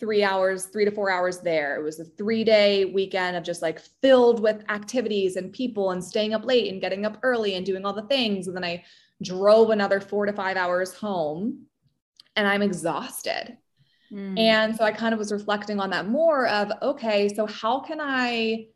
three hours, three to four hours there. It was a three day weekend of just like filled with activities and people and staying up late and getting up early and doing all the things. And then I drove another four to five hours home and I'm exhausted. Mm. And so I kind of was reflecting on that more of, okay, so how can I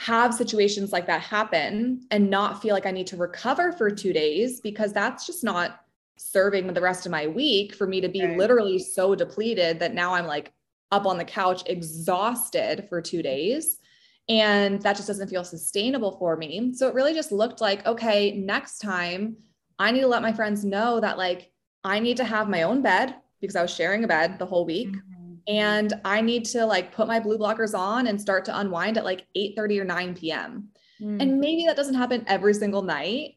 have situations like that happen and not feel like I need to recover for two days because that's just not serving the rest of my week for me to be right. literally so depleted that now I'm like up on the couch exhausted for two days. And that just doesn't feel sustainable for me. So it really just looked like, okay, next time I need to let my friends know that like I need to have my own bed because I was sharing a bed the whole week. Mm-hmm and I need to like put my blue blockers on and start to unwind at like 8 30 or 9 p.m. Mm. And maybe that doesn't happen every single night.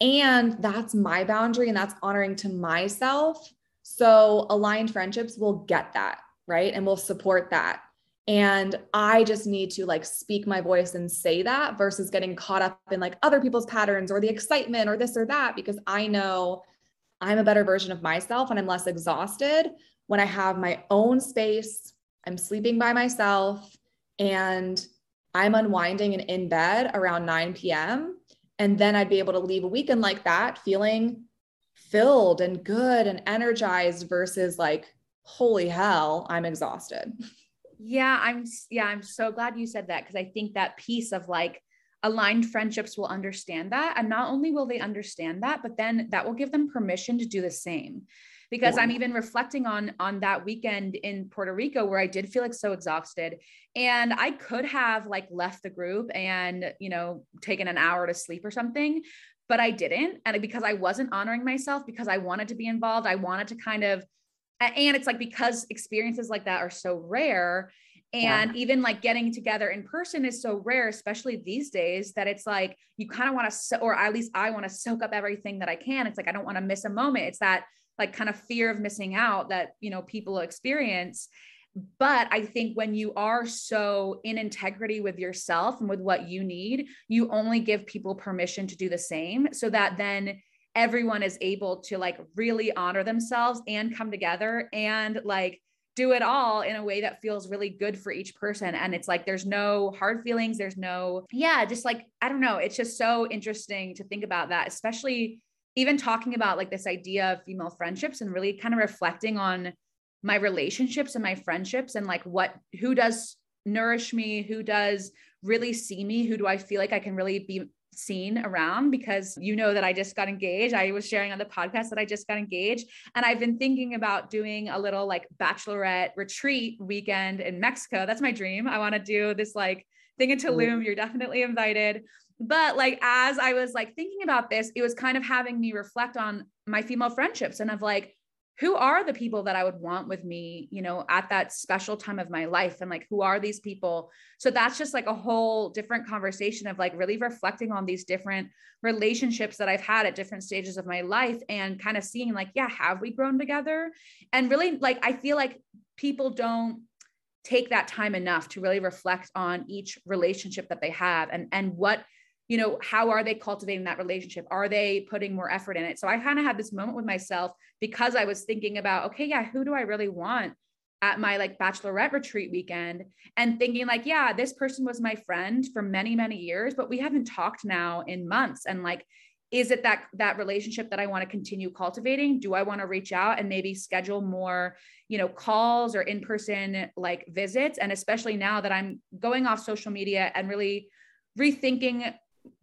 And that's my boundary and that's honoring to myself. So aligned friendships will get that, right? And will support that. And I just need to like speak my voice and say that versus getting caught up in like other people's patterns or the excitement or this or that, because I know I'm a better version of myself and I'm less exhausted when I have my own space, I'm sleeping by myself, and I'm unwinding and in bed around 9 p.m. And then I'd be able to leave a weekend like that feeling filled and good and energized versus like, holy hell, I'm exhausted. Yeah, I'm yeah, I'm so glad you said that because I think that piece of like aligned friendships will understand that and not only will they understand that, but then that will give them permission to do the same because yeah. I'm even reflecting on on that weekend in Puerto Rico where I did feel like so exhausted and I could have like left the group and you know taken an hour to sleep or something but I didn't and because I wasn't honoring myself because I wanted to be involved I wanted to kind of and it's like because experiences like that are so rare and yeah. even like getting together in person is so rare especially these days that it's like you kind of want to so- or at least i want to soak up everything that i can it's like i don't want to miss a moment it's that like kind of fear of missing out that you know people experience but I think when you are so in integrity with yourself and with what you need, you only give people permission to do the same so that then everyone is able to like really honor themselves and come together and like do it all in a way that feels really good for each person. And it's like there's no hard feelings. There's no, yeah, just like, I don't know. It's just so interesting to think about that, especially even talking about like this idea of female friendships and really kind of reflecting on my relationships and my friendships and like what who does nourish me who does really see me who do i feel like i can really be seen around because you know that I just got engaged. I was sharing on the podcast that I just got engaged. And I've been thinking about doing a little like bachelorette retreat weekend in Mexico. That's my dream. I want to do this like thing in Tulum. You're definitely invited. But like as I was like thinking about this, it was kind of having me reflect on my female friendships and of like, who are the people that I would want with me, you know, at that special time of my life? And like, who are these people? So that's just like a whole different conversation of like really reflecting on these different relationships that I've had at different stages of my life and kind of seeing like, yeah, have we grown together? And really, like, I feel like people don't take that time enough to really reflect on each relationship that they have and and what you know how are they cultivating that relationship? Are they putting more effort in it? So i kind of had this moment with myself because i was thinking about okay yeah who do i really want at my like bachelorette retreat weekend? And thinking like yeah this person was my friend for many many years but we haven't talked now in months. And like is it that that relationship that i want to continue cultivating? Do i want to reach out and maybe schedule more you know calls or in person like visits? And especially now that i'm going off social media and really rethinking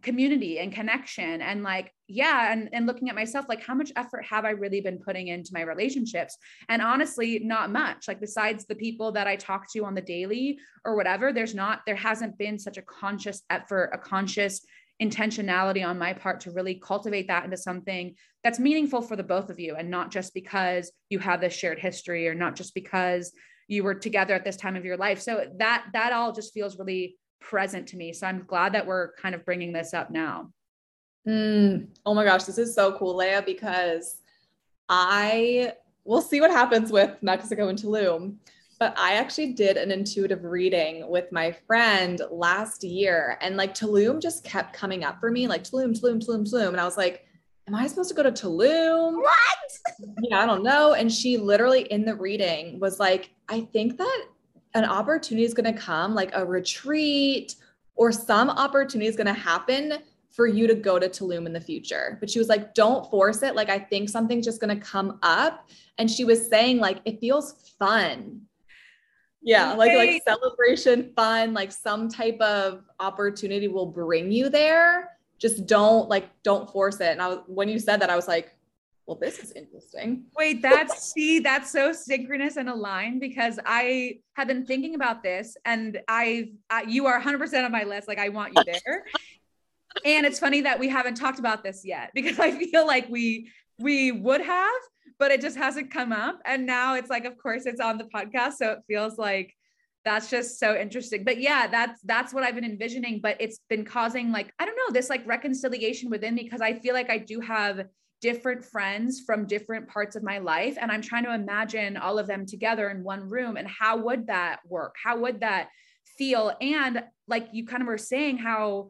community and connection and like yeah and and looking at myself like how much effort have i really been putting into my relationships? And honestly not much. Like besides the people that i talk to on the daily or whatever there's not there hasn't been such a conscious effort a conscious intentionality on my part to really cultivate that into something that's meaningful for the both of you and not just because you have this shared history or not just because you were together at this time of your life. So that that all just feels really present to me. So I'm glad that we're kind of bringing this up now. Mm, oh my gosh, this is so cool, Leah, because I will see what happens with Mexico and Tulum. But I actually did an intuitive reading with my friend last year, and like Tulum just kept coming up for me, like Tulum, Tulum, Tulum, Tulum. And I was like, Am I supposed to go to Tulum? What? Yeah, I don't know. And she literally in the reading was like, I think that an opportunity is going to come, like a retreat or some opportunity is going to happen for you to go to Tulum in the future. But she was like, don't force it. Like, I think something's just going to come up. And she was saying, like, it feels fun. Yeah, like like celebration, fun, like some type of opportunity will bring you there. Just don't like don't force it. And I was when you said that, I was like, well, this is interesting. Wait, that's see, that's so synchronous and aligned because I have been thinking about this and I've, you are 100% on my list. Like, I want you there. and it's funny that we haven't talked about this yet because I feel like we, we would have, but it just hasn't come up. And now it's like, of course, it's on the podcast. So it feels like, that's just so interesting but yeah that's that's what i've been envisioning but it's been causing like i don't know this like reconciliation within me because i feel like i do have different friends from different parts of my life and i'm trying to imagine all of them together in one room and how would that work? How would that feel? And like you kind of were saying how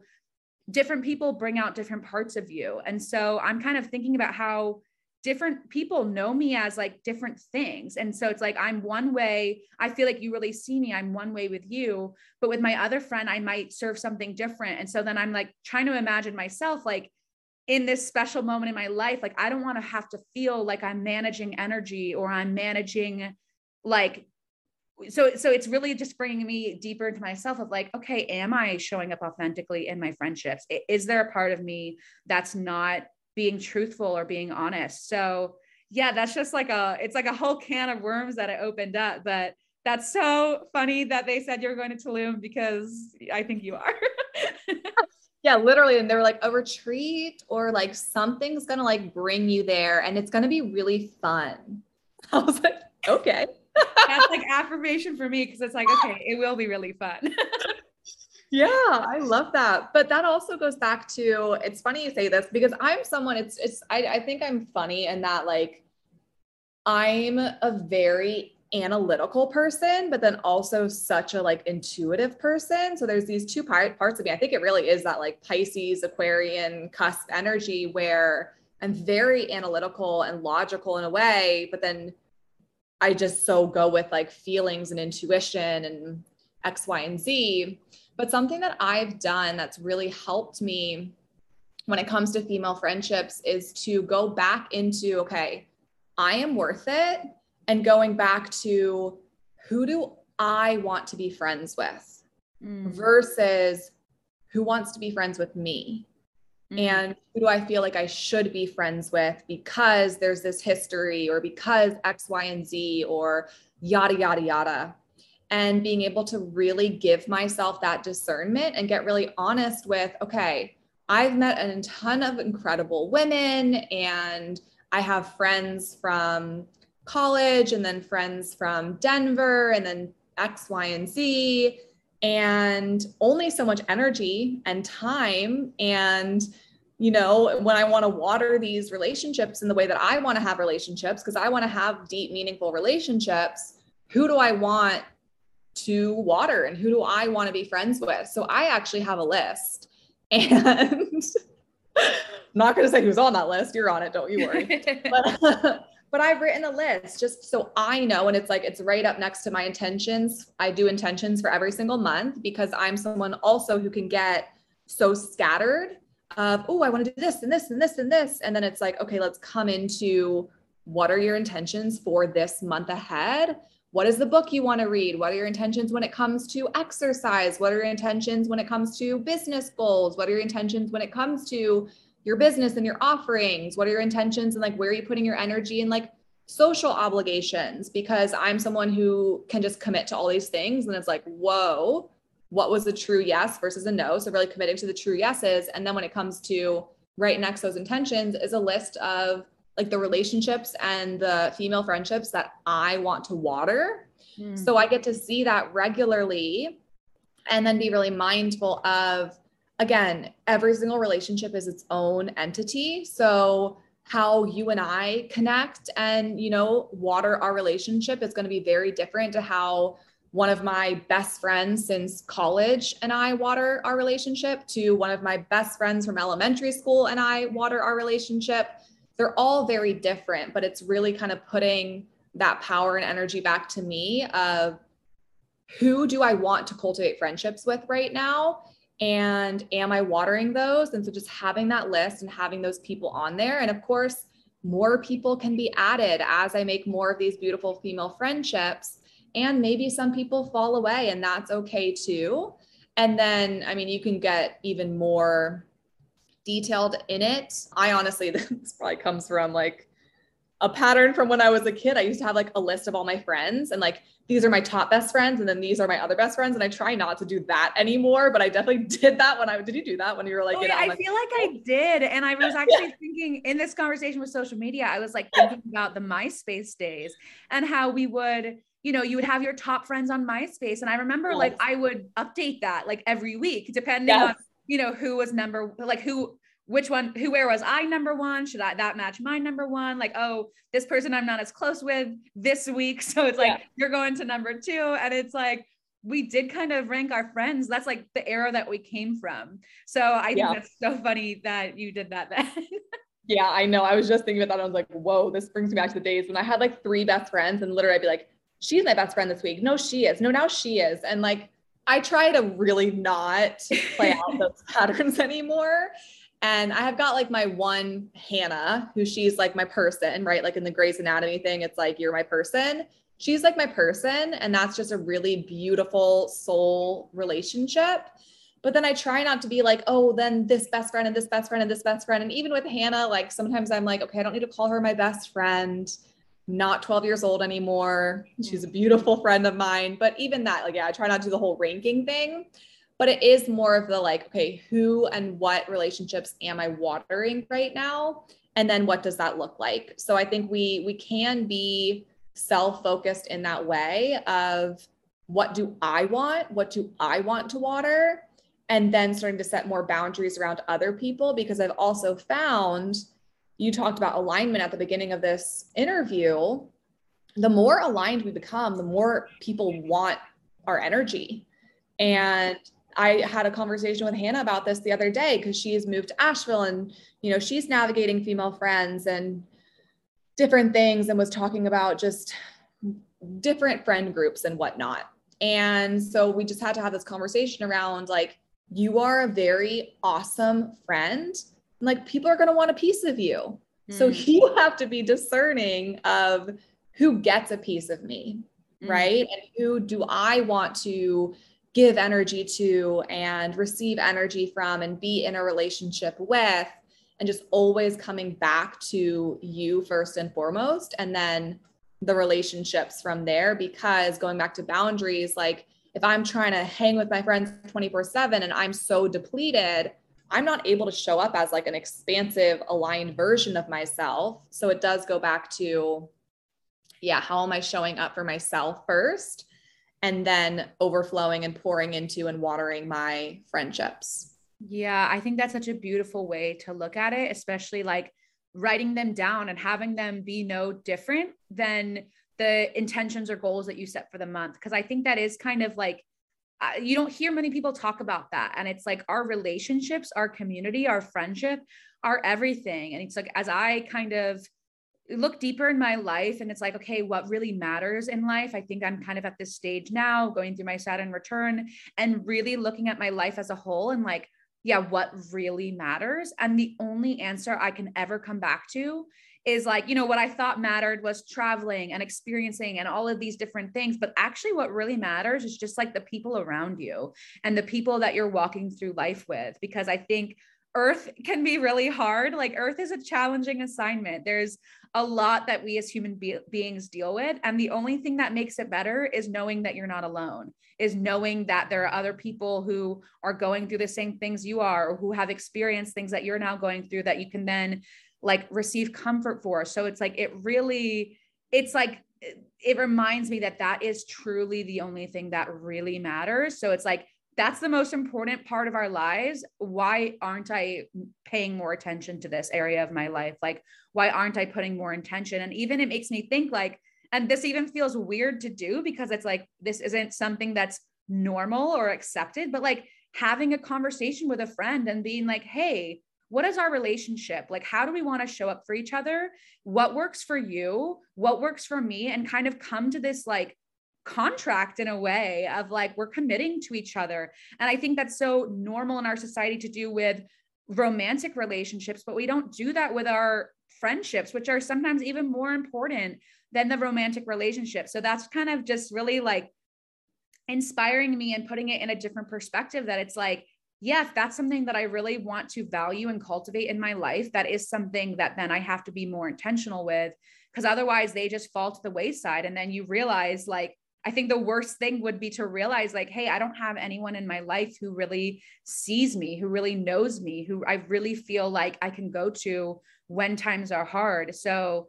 different people bring out different parts of you. And so i'm kind of thinking about how different people know me as like different things. And so it's like i'm one way i feel like you really see me i'm one way with you. But with my other friend i might serve something different. And so then i'm like trying to imagine myself like in this special moment in my life like i don't want to have to feel like i'm managing energy or i'm managing like so so it's really just bringing me deeper into myself of like okay am i showing up authentically in my friendships? Is there a part of me that's not being truthful or being honest? So yeah that's just like a it's like a whole can of worms that I opened up but that's so funny that they said you're going to Tulum because I think you are Yeah, literally. And they were like a retreat or like something's gonna like bring you there and it's gonna be really fun. I was like, okay. that's like affirmation for me because it's like, okay, it will be really fun. yeah, I love that. But that also goes back to it's funny you say this because I'm someone, it's it's I, I think I'm funny and that like I'm a very analytical person, but then also such a like intuitive person. So there's these two part, parts of me. I think it really is that like Pisces, Aquarian cusp energy where I'm very analytical and logical in a way, but then I just so go with like feelings and intuition and X, Y, and Z. But something that I've done that's really helped me when it comes to female friendships is to go back into okay, I am worth it and going back to who do I want to be friends with mm. versus who wants to be friends with me. Mm. And who do I feel like I should be friends with because there's this history or because X, Y, and Z or yada, yada, yada. And being able to really give myself that discernment and get really honest with, okay, I've met a ton of incredible women and I have friends from college and then friends from Denver and then X, Y, and Z, and only so much energy and time. And, you know, when I want to water these relationships in the way that I want to have relationships, because I want to have deep, meaningful relationships, who do I want to water and who do I want to be friends with? So I actually have a list. And I'm not going to say who's on that list. You're on it. Don't you worry. but, but I've written a list just so I know. And it's like, it's right up next to my intentions. I do intentions for every single month because I'm someone also who can get so scattered of, oh, I want to do this and this and this and this. And then it's like, okay, let's come into what are your intentions for this month ahead? What is the book you want to read? What are your intentions when it comes to exercise? What are your intentions when it comes to business goals? What are your intentions when it comes to your business and your offerings what are your intentions and like where are you putting your energy and like social obligations? Because i'm someone who can just commit to all these things and it's like whoa what was a true yes versus a no? So really committing to the true yeses. And then when it comes to right next those intentions is a list of like the relationships and the female friendships that i want to water. Mm. so i get to see that regularly and then be really mindful of again, every single relationship is its own entity. So how you and I connect and, you know, water our relationship is going to be very different to how one of my best friends since college and I water our relationship to one of my best friends from elementary school and I water our relationship. They're all very different, but it's really kind of putting that power and energy back to me of who do I want to cultivate friendships with right now and am I watering those? And so just having that list and having those people on there. And of course, more people can be added as I make more of these beautiful female friendships. And maybe some people fall away, and that's okay too. And then, I mean, you can get even more detailed in it. I honestly, this probably comes from like a pattern from when I was a kid. I used to have like a list of all my friends and like these are my top best friends and then these are my other best friends and I try not to do that anymore but I definitely did that when I did you do that when you were like oh, yeah, I feel like I did and I was actually yeah. thinking in this conversation with social media I was like thinking about the MySpace days and how we would you know you would have your top friends on MySpace and I remember yes. like I would update that like every week depending yes. on you know who was number like who which one who where was i number one? Should i that match my number one? Like oh this person i'm not as close with this week. So it's like yeah. you're going to number two. And it's like we did kind of rank our friends. That's like the era that we came from. So i think yeah. that's so funny that you did that then. Yeah i know. I was just thinking about that. I was like whoa this brings me back to the days when i had like three best friends and literally i'd be like she's my best friend this week. No she is. No now she is. And like I try to really not play out those patterns anymore. And I have got like my one Hannah, who she's like my person, right? Like in the Grey's Anatomy thing, it's like you're my person. She's like my person. And that's just a really beautiful soul relationship. But then I try not to be like, oh, then this best friend and this best friend and this best friend. And even with Hannah, like sometimes I'm like, okay, I don't need to call her my best friend. Not 12 years old anymore. She's a mm. beautiful friend of mine. But even that, like, yeah, I try not to do the whole ranking thing but it is more of the like okay who and what relationships am i watering right now and then what does that look like so i think we we can be self focused in that way of what do I want? What do I want to water? And then starting to set more boundaries around other people because I've also found you talked about alignment at the beginning of this interview. The more aligned we become, the more people want our energy. And I had a conversation with Hannah about this the other day because she's moved to Asheville and you know she's navigating female friends and different things and was talking about just different friend groups and whatnot. And so we just had to have this conversation around like you are a very awesome friend. Like people are going to want a piece of you. Mm. So you have to be discerning of who gets a piece of me, mm. right? And who do I want to give energy to and receive energy from and be in a relationship with and just always coming back to you first and foremost and then the relationships from there. Because going back to boundaries like if i'm trying to hang with my friends 24/7 and i'm so depleted i'm not able to show up as like an expansive aligned version of myself. So it does go back to yeah how am i showing up for myself first and then overflowing and pouring into and watering my friendships. Yeah, I think that's such a beautiful way to look at it, especially like writing them down and having them be no different than the intentions or goals that you set for the month. Because I think that is kind of like, uh, you don't hear many people talk about that. And it's like our relationships, our community, our friendship, our everything. And it's like, as I kind of look deeper in my life and it's like okay what really matters in life? I think i'm kind of at this stage now going through my saturn return and really looking at my life as a whole and like yeah what really matters? And the only answer i can ever come back to is like you know what i thought mattered was traveling and experiencing and all of these different things. But actually what really matters is just like the people around you and the people that you're walking through life with because i think earth can be really hard like earth is a challenging assignment there's a lot that we as human be- beings deal with. And the only thing that makes it better is knowing that you're not alone, is knowing that there are other people who are going through the same things you are, or who have experienced things that you're now going through that you can then like receive comfort for. So it's like, it really, it's like, it reminds me that that is truly the only thing that really matters. So it's like, that's the most important part of our lives. Why aren't I paying more attention to this area of my life? Like, why aren't I putting more intention? And even it makes me think like, and this even feels weird to do because it's like, this isn't something that's normal or accepted, but like having a conversation with a friend and being like, hey, what is our relationship? Like, how do we want to show up for each other? What works for you? What works for me? And kind of come to this like contract in a way of like we're committing to each other. And I think that's so normal in our society to do with romantic relationships, but we don't do that with our friendships, which are sometimes even more important than the romantic relationship. So that's kind of just really like inspiring me and putting it in a different perspective that it's like, yeah, if that's something that I really want to value and cultivate in my life, that is something that then I have to be more intentional with because otherwise they just fall to the wayside. And then you realize, like, I think the worst thing would be to realize, like, hey, I don't have anyone in my life who really sees me, who really knows me, who I really feel like I can go to when times are hard. So,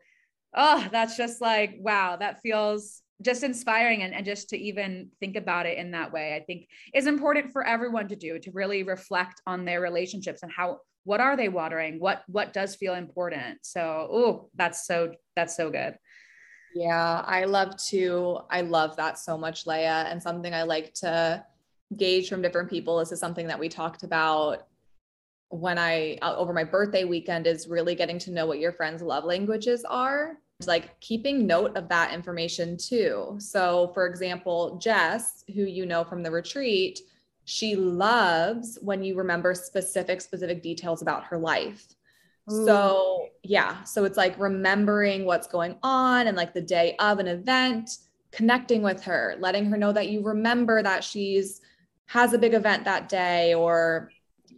oh, that's just like, wow, that feels just inspiring and, and just to even think about it in that way i think is important for everyone to do to really reflect on their relationships and how what are they watering? What what does feel important? So oh that's so that's so good yeah, I love to, I love that so much, Leya. And something I like to gauge from different people. This is something that we talked about when I, uh, over my birthday weekend, is really getting to know what your friends' love languages are. It's like keeping note of that information too. So, for example, Jess, who you know from the retreat, she loves when you remember specific, specific details about her life. Mm. So, yeah. So it's like remembering what's going on and like the day of an event, connecting with her, letting her know that you remember that she's has a big event that day or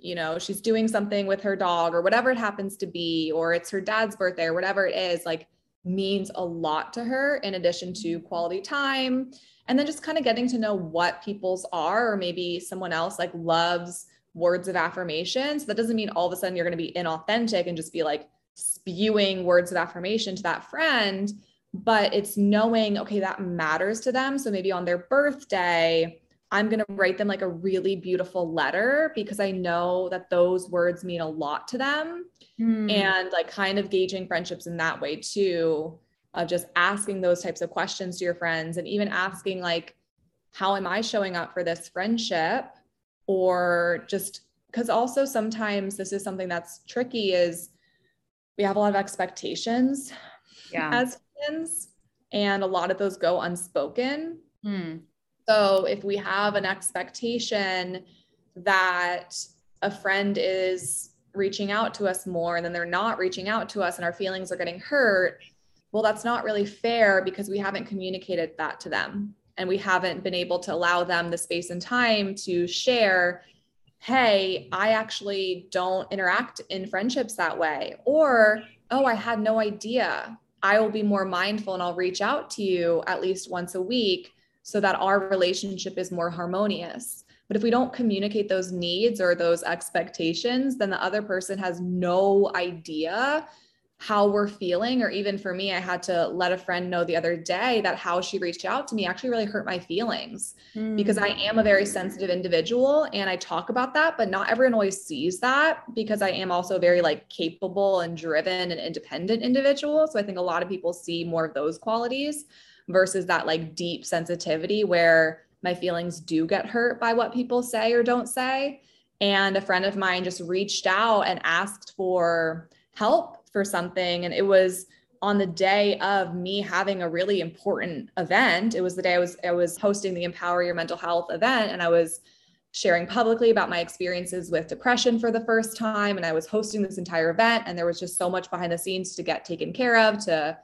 you know, she's doing something with her dog or whatever it happens to be or it's her dad's birthday or whatever it is, like means a lot to her in addition to mm. quality time and then just kind of getting to know what people's are or maybe someone else like loves words of affirmation. So that doesn't mean all of a sudden you're going to be inauthentic and just be like spewing words of affirmation to that friend, but it's knowing, okay, that matters to them. So maybe on their birthday, I'm going to write them like a really beautiful letter because I know that those words mean a lot to them. Mm. And like kind of gauging friendships in that way too, of just asking those types of questions to your friends and even asking, like, how am I showing up for this friendship? Or just because also sometimes this is something that's tricky is we have a lot of expectations yeah. as friends, and a lot of those go unspoken. Mm. So if we have an expectation that a friend is reaching out to us more and then they're not reaching out to us and our feelings are getting hurt, well, that's not really fair because we haven't communicated that to them and we haven't been able to allow them the space and time to share hey, I actually don't interact in friendships that way. Or, oh, I had no idea. I will be more mindful and I'll reach out to you at least once a week so that our relationship is more harmonious. But if we don't communicate those needs or those expectations, then the other person has no idea how we're feeling. Or even for me, I had to let a friend know the other day that how she reached out to me actually really hurt my feelings mm. because I am a very sensitive individual and I talk about that, but not everyone always sees that because I am also very like capable and driven and independent individual. So I think a lot of people see more of those qualities versus that like deep sensitivity where my feelings do get hurt by what people say or don't say. And a friend of mine just reached out and asked for help for something. And it was on the day of me having a really important event. It was the day I was I was hosting the Empower Your Mental Health event and I was sharing publicly about my experiences with depression for the first time and I was hosting this entire event and there was just so much behind the scenes to get taken care of to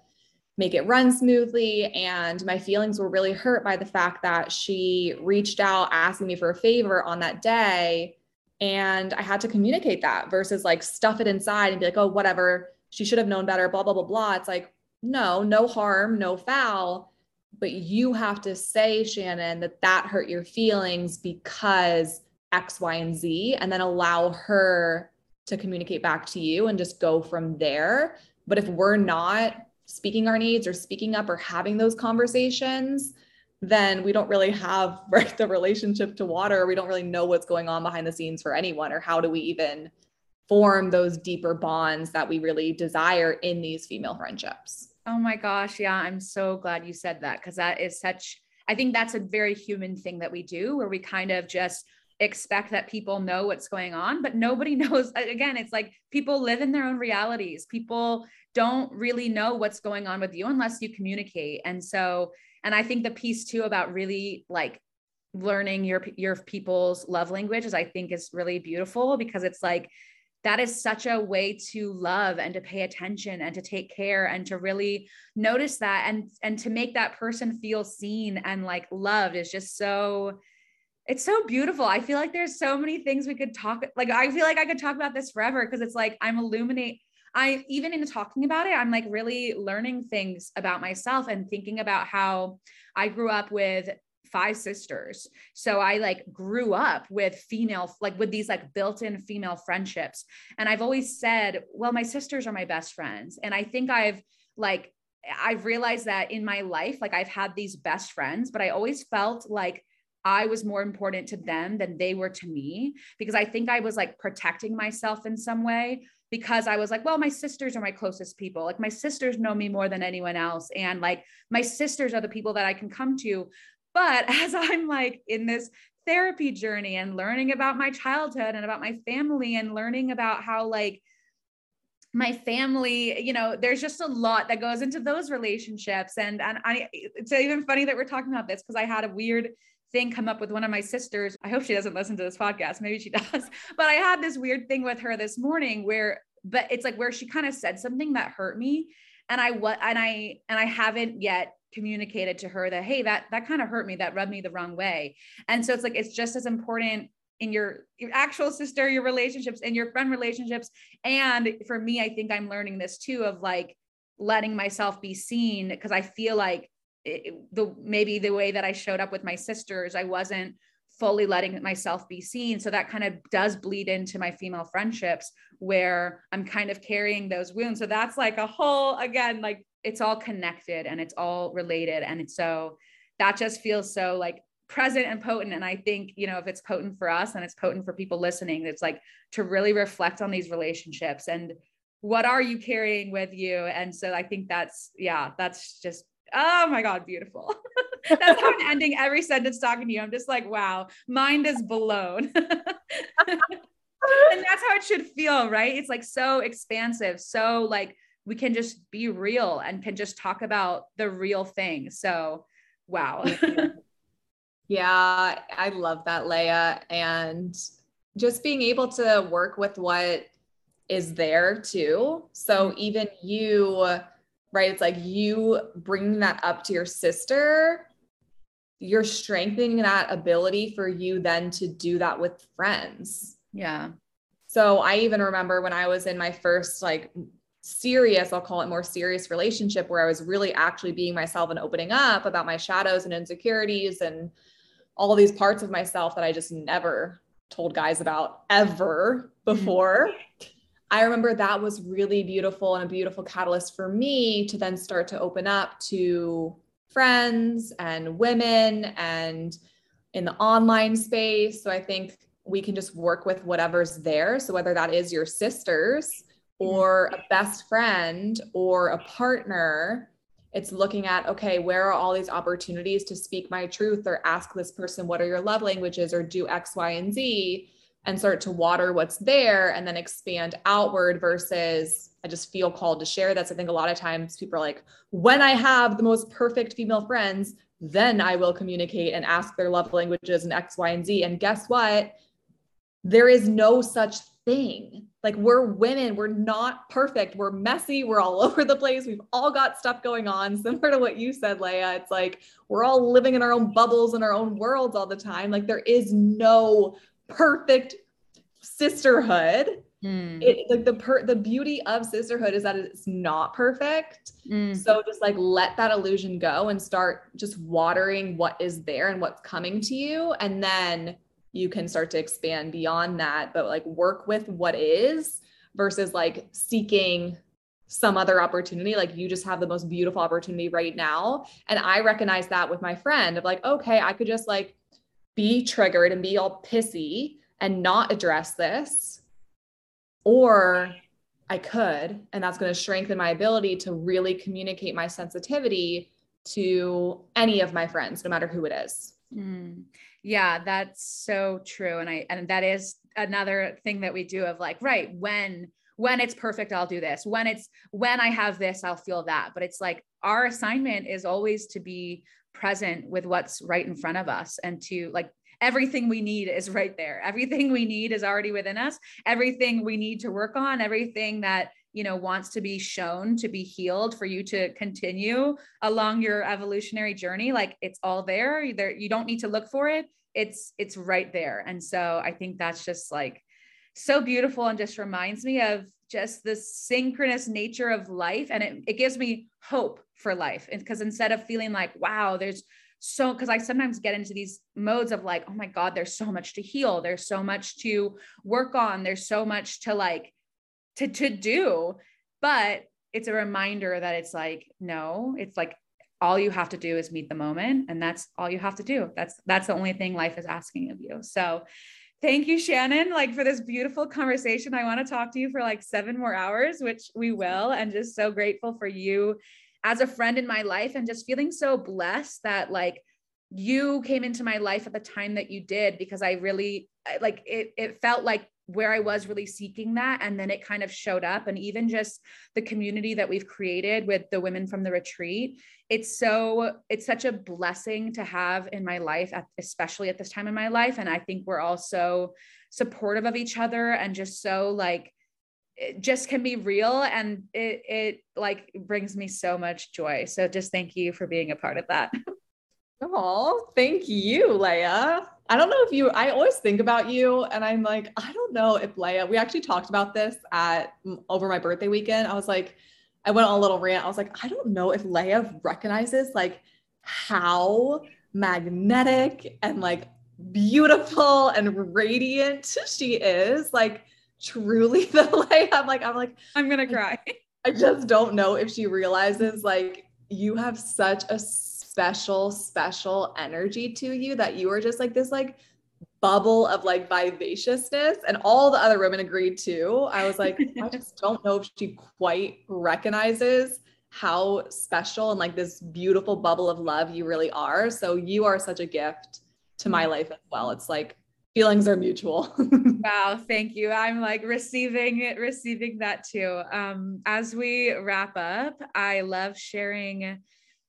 make it run smoothly. And my feelings were really hurt by the fact that she reached out asking me for a favor on that day. And I had to communicate that versus like stuff it inside and be like, oh, whatever. She should have known better, blah, blah, blah, blah. It's like, no, no harm, no foul. But you have to say, Shannon, that that hurt your feelings because X, Y, and Z, and then allow her to communicate back to you and just go from there. But if we're not speaking our needs or speaking up or having those conversations, then we don't really have right, the relationship to water. We don't really know what's going on behind the scenes for anyone, or how do we even form those deeper bonds that we really desire in these female friendships. Oh my gosh. Yeah. I'm so glad you said that because that is such, I think that's a very human thing that we do where we kind of just expect that people know what's going on, but nobody knows. Again, it's like people live in their own realities. People don't really know what's going on with you unless you communicate. And so, and I think the piece too about really like learning your your people's love language is I think is really beautiful because it's like that is such a way to love and to pay attention and to take care and to really notice that and and to make that person feel seen and like loved is just so it's so beautiful. I feel like there's so many things we could talk like I feel like I could talk about this forever because it's like I'm illuminate I even in talking about it, I'm like really learning things about myself and thinking about how I grew up with five sisters. So I like grew up with female, like with these like built in female friendships. And I've always said, well, my sisters are my best friends. And I think I've like, I've realized that in my life, like I've had these best friends, but I always felt like I was more important to them than they were to me because I think I was like protecting myself in some way because I was like, well, my sisters are my closest people. Like my sisters know me more than anyone else. And like my sisters are the people that I can come to. But as I'm like in this therapy journey and learning about my childhood and about my family and learning about how like my family you know there's just a lot that goes into those relationships and and i it's even funny that we're talking about this because i had a weird thing come up with one of my sisters. I hope she doesn't listen to this podcast. Maybe she does. But I had this weird thing with her this morning where, but it's like where she kind of said something that hurt me. And I what and I and I haven't yet communicated to her that hey that that kind of hurt me that rubbed me the wrong way and so it's like it's just as important in your, your actual sister your relationships and your friend relationships and for me i think i'm learning this too of like letting myself be seen because i feel like the maybe the way that I showed up with my sisters, I wasn't fully letting myself be seen. So that kind of does bleed into my female friendships where I'm kind of carrying those wounds. So that's like a whole, again, like it's all connected and it's all related. And it's so that just feels so like present and potent. And i think you know if it's potent for us and it's potent for people listening it's like to really reflect on these relationships and what are you carrying with you? And so i think that's yeah that's just oh my god beautiful. That's how i'm ending every sentence talking to you. I'm just like wow mind is blown. And that's how it should feel right? It's like so expansive so like we can just be real and can just talk about the real thing so wow yeah i love that leya and just being able to work with what is there too. So mm-hmm. even you, right? It's like you bringing that up to your sister, you're strengthening that ability for you then to do that with friends. Yeah. So I even remember when I was in my first like serious, I'll call it more serious relationship where I was really actually being myself and opening up about my shadows and insecurities and all these parts of myself that I just never told guys about ever before. I remember that was really beautiful and a beautiful catalyst for me to then start to open up to friends and women and in the online space. So I think we can just work with whatever's there. So whether that is your sisters Mm-hmm. or a best friend or a partner, it's looking at okay, where are all these opportunities to speak my truth or ask this person what are your love languages or do X, Y, and Z and start to water what's there and then expand outward versus I just feel called to share that's I think a lot of times people are like when I have the most perfect female friends then I will communicate and ask their love languages and X Y and Z. And guess what? There is no such thing like we're women we're not perfect we're messy we're all over the place we've all got stuff going on similar to what you said Leya it's like we're all living in our own bubbles and our own worlds all the time like there is no perfect sisterhood. Mm. It like the per the beauty of sisterhood is that it's not perfect. Mm. So just like let that illusion go and start just watering what is there and what's coming to you. And then you can start to expand beyond that, but like work with what is versus like seeking some other opportunity. Like you just have the most beautiful opportunity right now. And I recognize that with my friend of like, okay, I could just like be triggered and be all pissy and not address this. Or I could, and that's going to strengthen my ability to really communicate my sensitivity to any of my friends, no matter who it is. Mm. Yeah, that's so true. And I, and that is another thing that we do of like, right, when, when it's perfect, I'll do this. When it's, when I have this, I'll feel that. But it's like our assignment is always to be present with what's right in front of us and to like everything we need is right there. Everything we need is already within us. Everything we need to work on, everything that you know wants to be shown to be healed for you to continue along your evolutionary journey like it's all there. There you don't need to look for it. It's it's right there. And so i think that's just like so beautiful and just reminds me of just the synchronous nature of life. And it, it gives me hope for life. Because instead of feeling like wow there's so because I sometimes get into these modes of like, oh my God, there's so much to heal. There's so much to work on. There's so much to like to to do. But it's a reminder that it's like, no, it's like all you have to do is meet the moment. And that's all you have to do. That's that's the only thing life is asking of you. So thank you, Shannon, like for this beautiful conversation. I want to talk to you for like seven more hours, which we will, and just so grateful for you as a friend in my life and just feeling so blessed that like you came into my life at the time that you did because I really like it it felt like where I was really seeking that and then it kind of showed up and even just the community that we've created with the women from the retreat it's so it's such a blessing to have in my life at, especially at this time in my life and I think we're all so supportive of each other and just so like it just can be real and it it like brings me so much joy. So just thank you for being a part of that. Oh, thank you, Leya. I don't know if you, I always think about you and I'm like, I don't know if Leya, we actually talked about this at over my birthday weekend. I was like, I went on a little rant. I was like, I don't know if Leya recognizes like how magnetic and like beautiful and radiant she is. Like, truly the way I'm like, I'm like, I'm gonna cry. I just don't know if she realizes like you have such a special, special energy to you that you are just like this like bubble of like vivaciousness. And all the other women agreed too. I was like, I just don't know if she quite recognizes how special and like this beautiful bubble of love you really are. So you are such a gift to my life as well. It's like feelings are mutual. wow, thank you. I'm like receiving it, receiving that too. Um, as we wrap up, I love sharing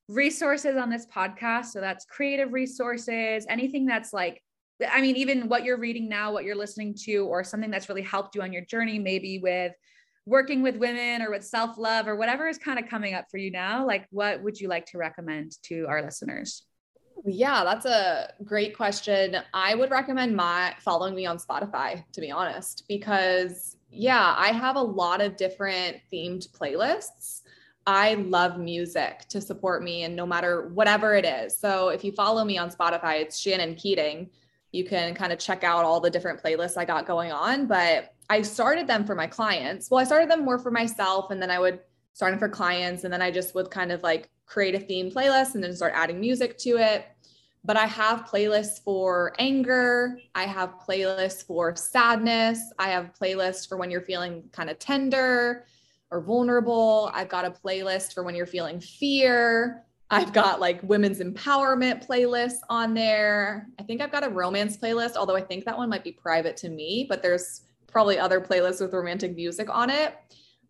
resources on this podcast. So that's creative resources, anything that's like I mean, even what you're reading now, what you're listening to, or something that's really helped you on your journey, maybe with working with women or with self love or whatever is kind of coming up for you now. Like, what would you like to recommend to our listeners? Yeah, that's a great question. I would recommend my following me on Spotify, to be honest, because yeah, I have a lot of different themed playlists. I love music to support me and no matter whatever it is. So if you follow me on Spotify, it's Shannon Keating. You can kind of check out all the different playlists I got going on, but I started them for my clients. Well, I started them more for myself and then I would start them for clients and then I just would kind of like create a theme playlist and then start adding music to it. But I have playlists for anger. I have playlists for sadness. I have playlists for when you're feeling kind of tender or vulnerable. I've got a playlist for when you're feeling fear. I've got like women's empowerment playlists on there. I think I've got a romance playlist, although I think that one might be private to me, but there's probably other playlists with romantic music on it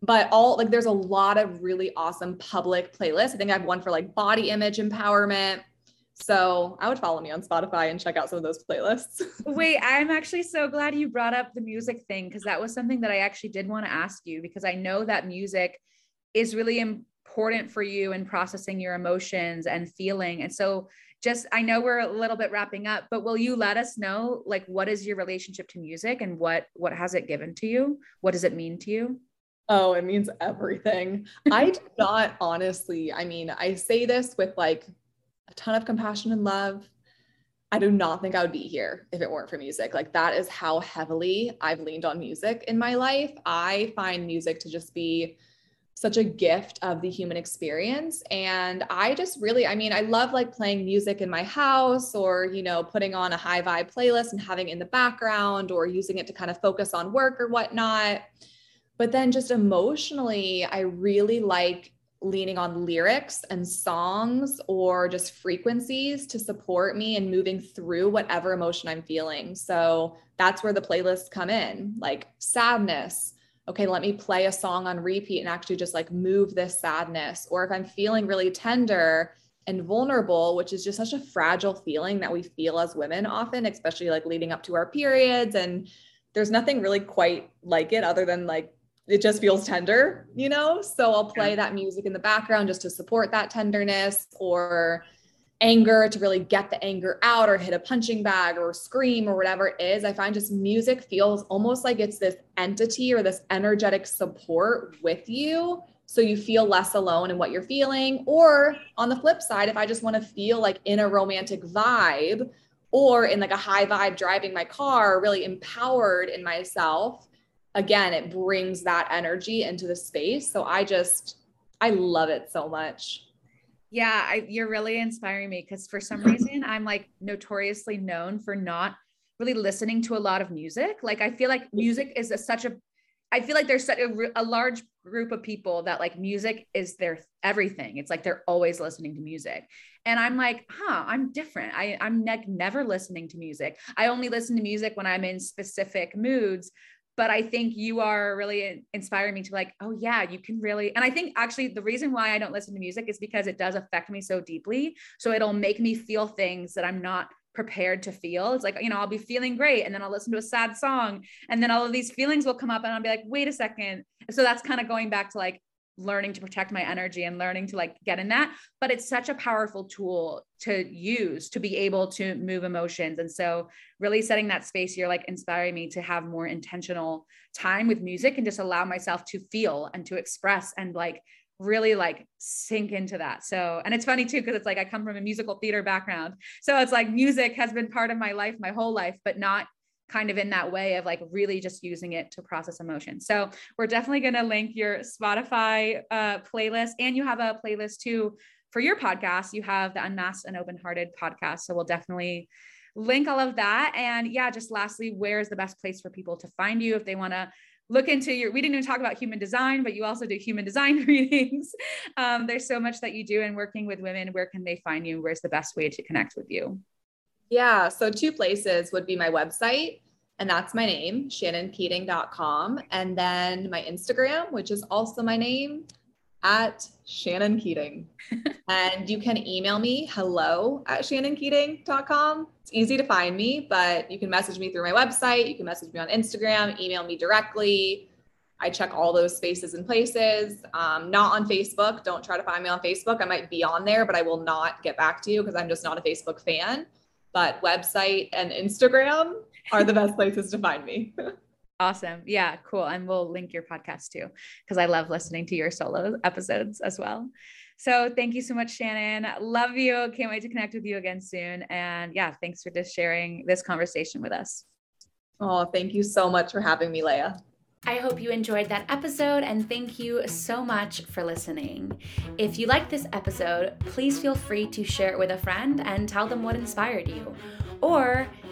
but all like there's a lot of really awesome public playlists. I think I have one for like body image empowerment. So I would follow me on Spotify and check out some of those playlists. Wait, I'm actually so glad you brought up the music thing because that was something that I actually did want to ask you because I know that music is really important for you in processing your emotions and feeling. And so just I know we're a little bit wrapping up, but will you let us know like what is your relationship to music and what what has it given to you? What does it mean to you? Oh, it means everything. I do not honestly, I mean, I say this with like a ton of compassion and love. I do not think I would be here if it weren't for music. Like, that is how heavily I've leaned on music in my life. I find music to just be such a gift of the human experience. And I just really, I mean, I love like playing music in my house or, you know, putting on a high vibe playlist and having in the background or using it to kind of focus on work or whatnot. But then just emotionally, I really like leaning on lyrics and songs or just frequencies to support me in moving through whatever emotion I'm feeling. So that's where the playlists come in, like sadness. Okay, let me play a song on repeat and actually just like move this sadness. Or if I'm feeling really tender and vulnerable, which is just such a fragile feeling that we feel as women often, especially like leading up to our periods. And there's nothing really quite like it other than like it just feels tender, you know? So I'll play that music in the background just to support that tenderness or anger to really get the anger out or hit a punching bag or scream or whatever it is. I find just music feels almost like it's this entity or this energetic support with you. So you feel less alone in what you're feeling. Or on the flip side, if I just want to feel like in a romantic vibe or in like a high vibe driving my car, really empowered in myself, again, it brings that energy into the space. So I just, I love it so much. Yeah, I, you're really inspiring me because for some reason I'm like notoriously known for not really listening to a lot of music. Like I feel like music is a, such a I feel like there's such a, a, large group of people that like music is their everything. It's like they're always listening to music. And I'm like, huh, I'm different. I, I'm ne- never listening to music. I only listen to music when I'm in specific moods but I think you are really inspiring me to like, oh yeah, you can really. And I think actually the reason why I don't listen to music is because it does affect me so deeply. So it'll make me feel things that I'm not prepared to feel. It's like, you know, I'll be feeling great and then I'll listen to a sad song and then all of these feelings will come up and I'll be like, wait a second. So that's kind of going back to like learning to protect my energy and learning to like get in that but it's such a powerful tool to use to be able to move emotions and so really setting that space you're like inspiring me to have more intentional time with music and just allow myself to feel and to express and like really like sink into that. So, and it's funny too, because it's like I come from a musical theater background. So it's like music has been part of my life my whole life, but not kind of in that way of like really just using it to process emotion. So we're definitely going to link your Spotify uh, playlist and you have a playlist too for your podcast. You have the Unmasked and Open Hearted podcast. So we'll definitely link all of that. And yeah, just lastly, where is the best place for people to find you if they want to look into your we didn't even talk about human design but you also do human design readings um, there's so much that you do in working with women where can they find you where's the best way to connect with you yeah. So two places would be my website, and that's my name, shannonkeating.com. And then my Instagram, which is also my name, at Shannon Keating. and you can email me hello at shannonkeating.com. It's easy to find me, but you can message me through my website. You can message me on Instagram, email me directly. I check all those spaces and places. Um, not on Facebook. Don't try to find me on Facebook. I might be on there, but I will not get back to you because I'm just not a Facebook fan but website and Instagram are the best places to find me. Awesome. Yeah, cool. And we'll link your podcast too, because I love listening to your solo episodes as well. So thank you so much, Shannon. Love you. Can't wait to connect with you again soon. And yeah, thanks for just sharing this conversation with us. Oh, thank you so much for having me, Leya. I hope you enjoyed that episode and thank you so much for listening. If you liked this episode, please feel free to share it with a friend and tell them what inspired you. Or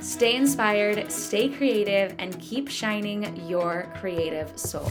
Stay inspired, stay creative, and keep shining your creative soul.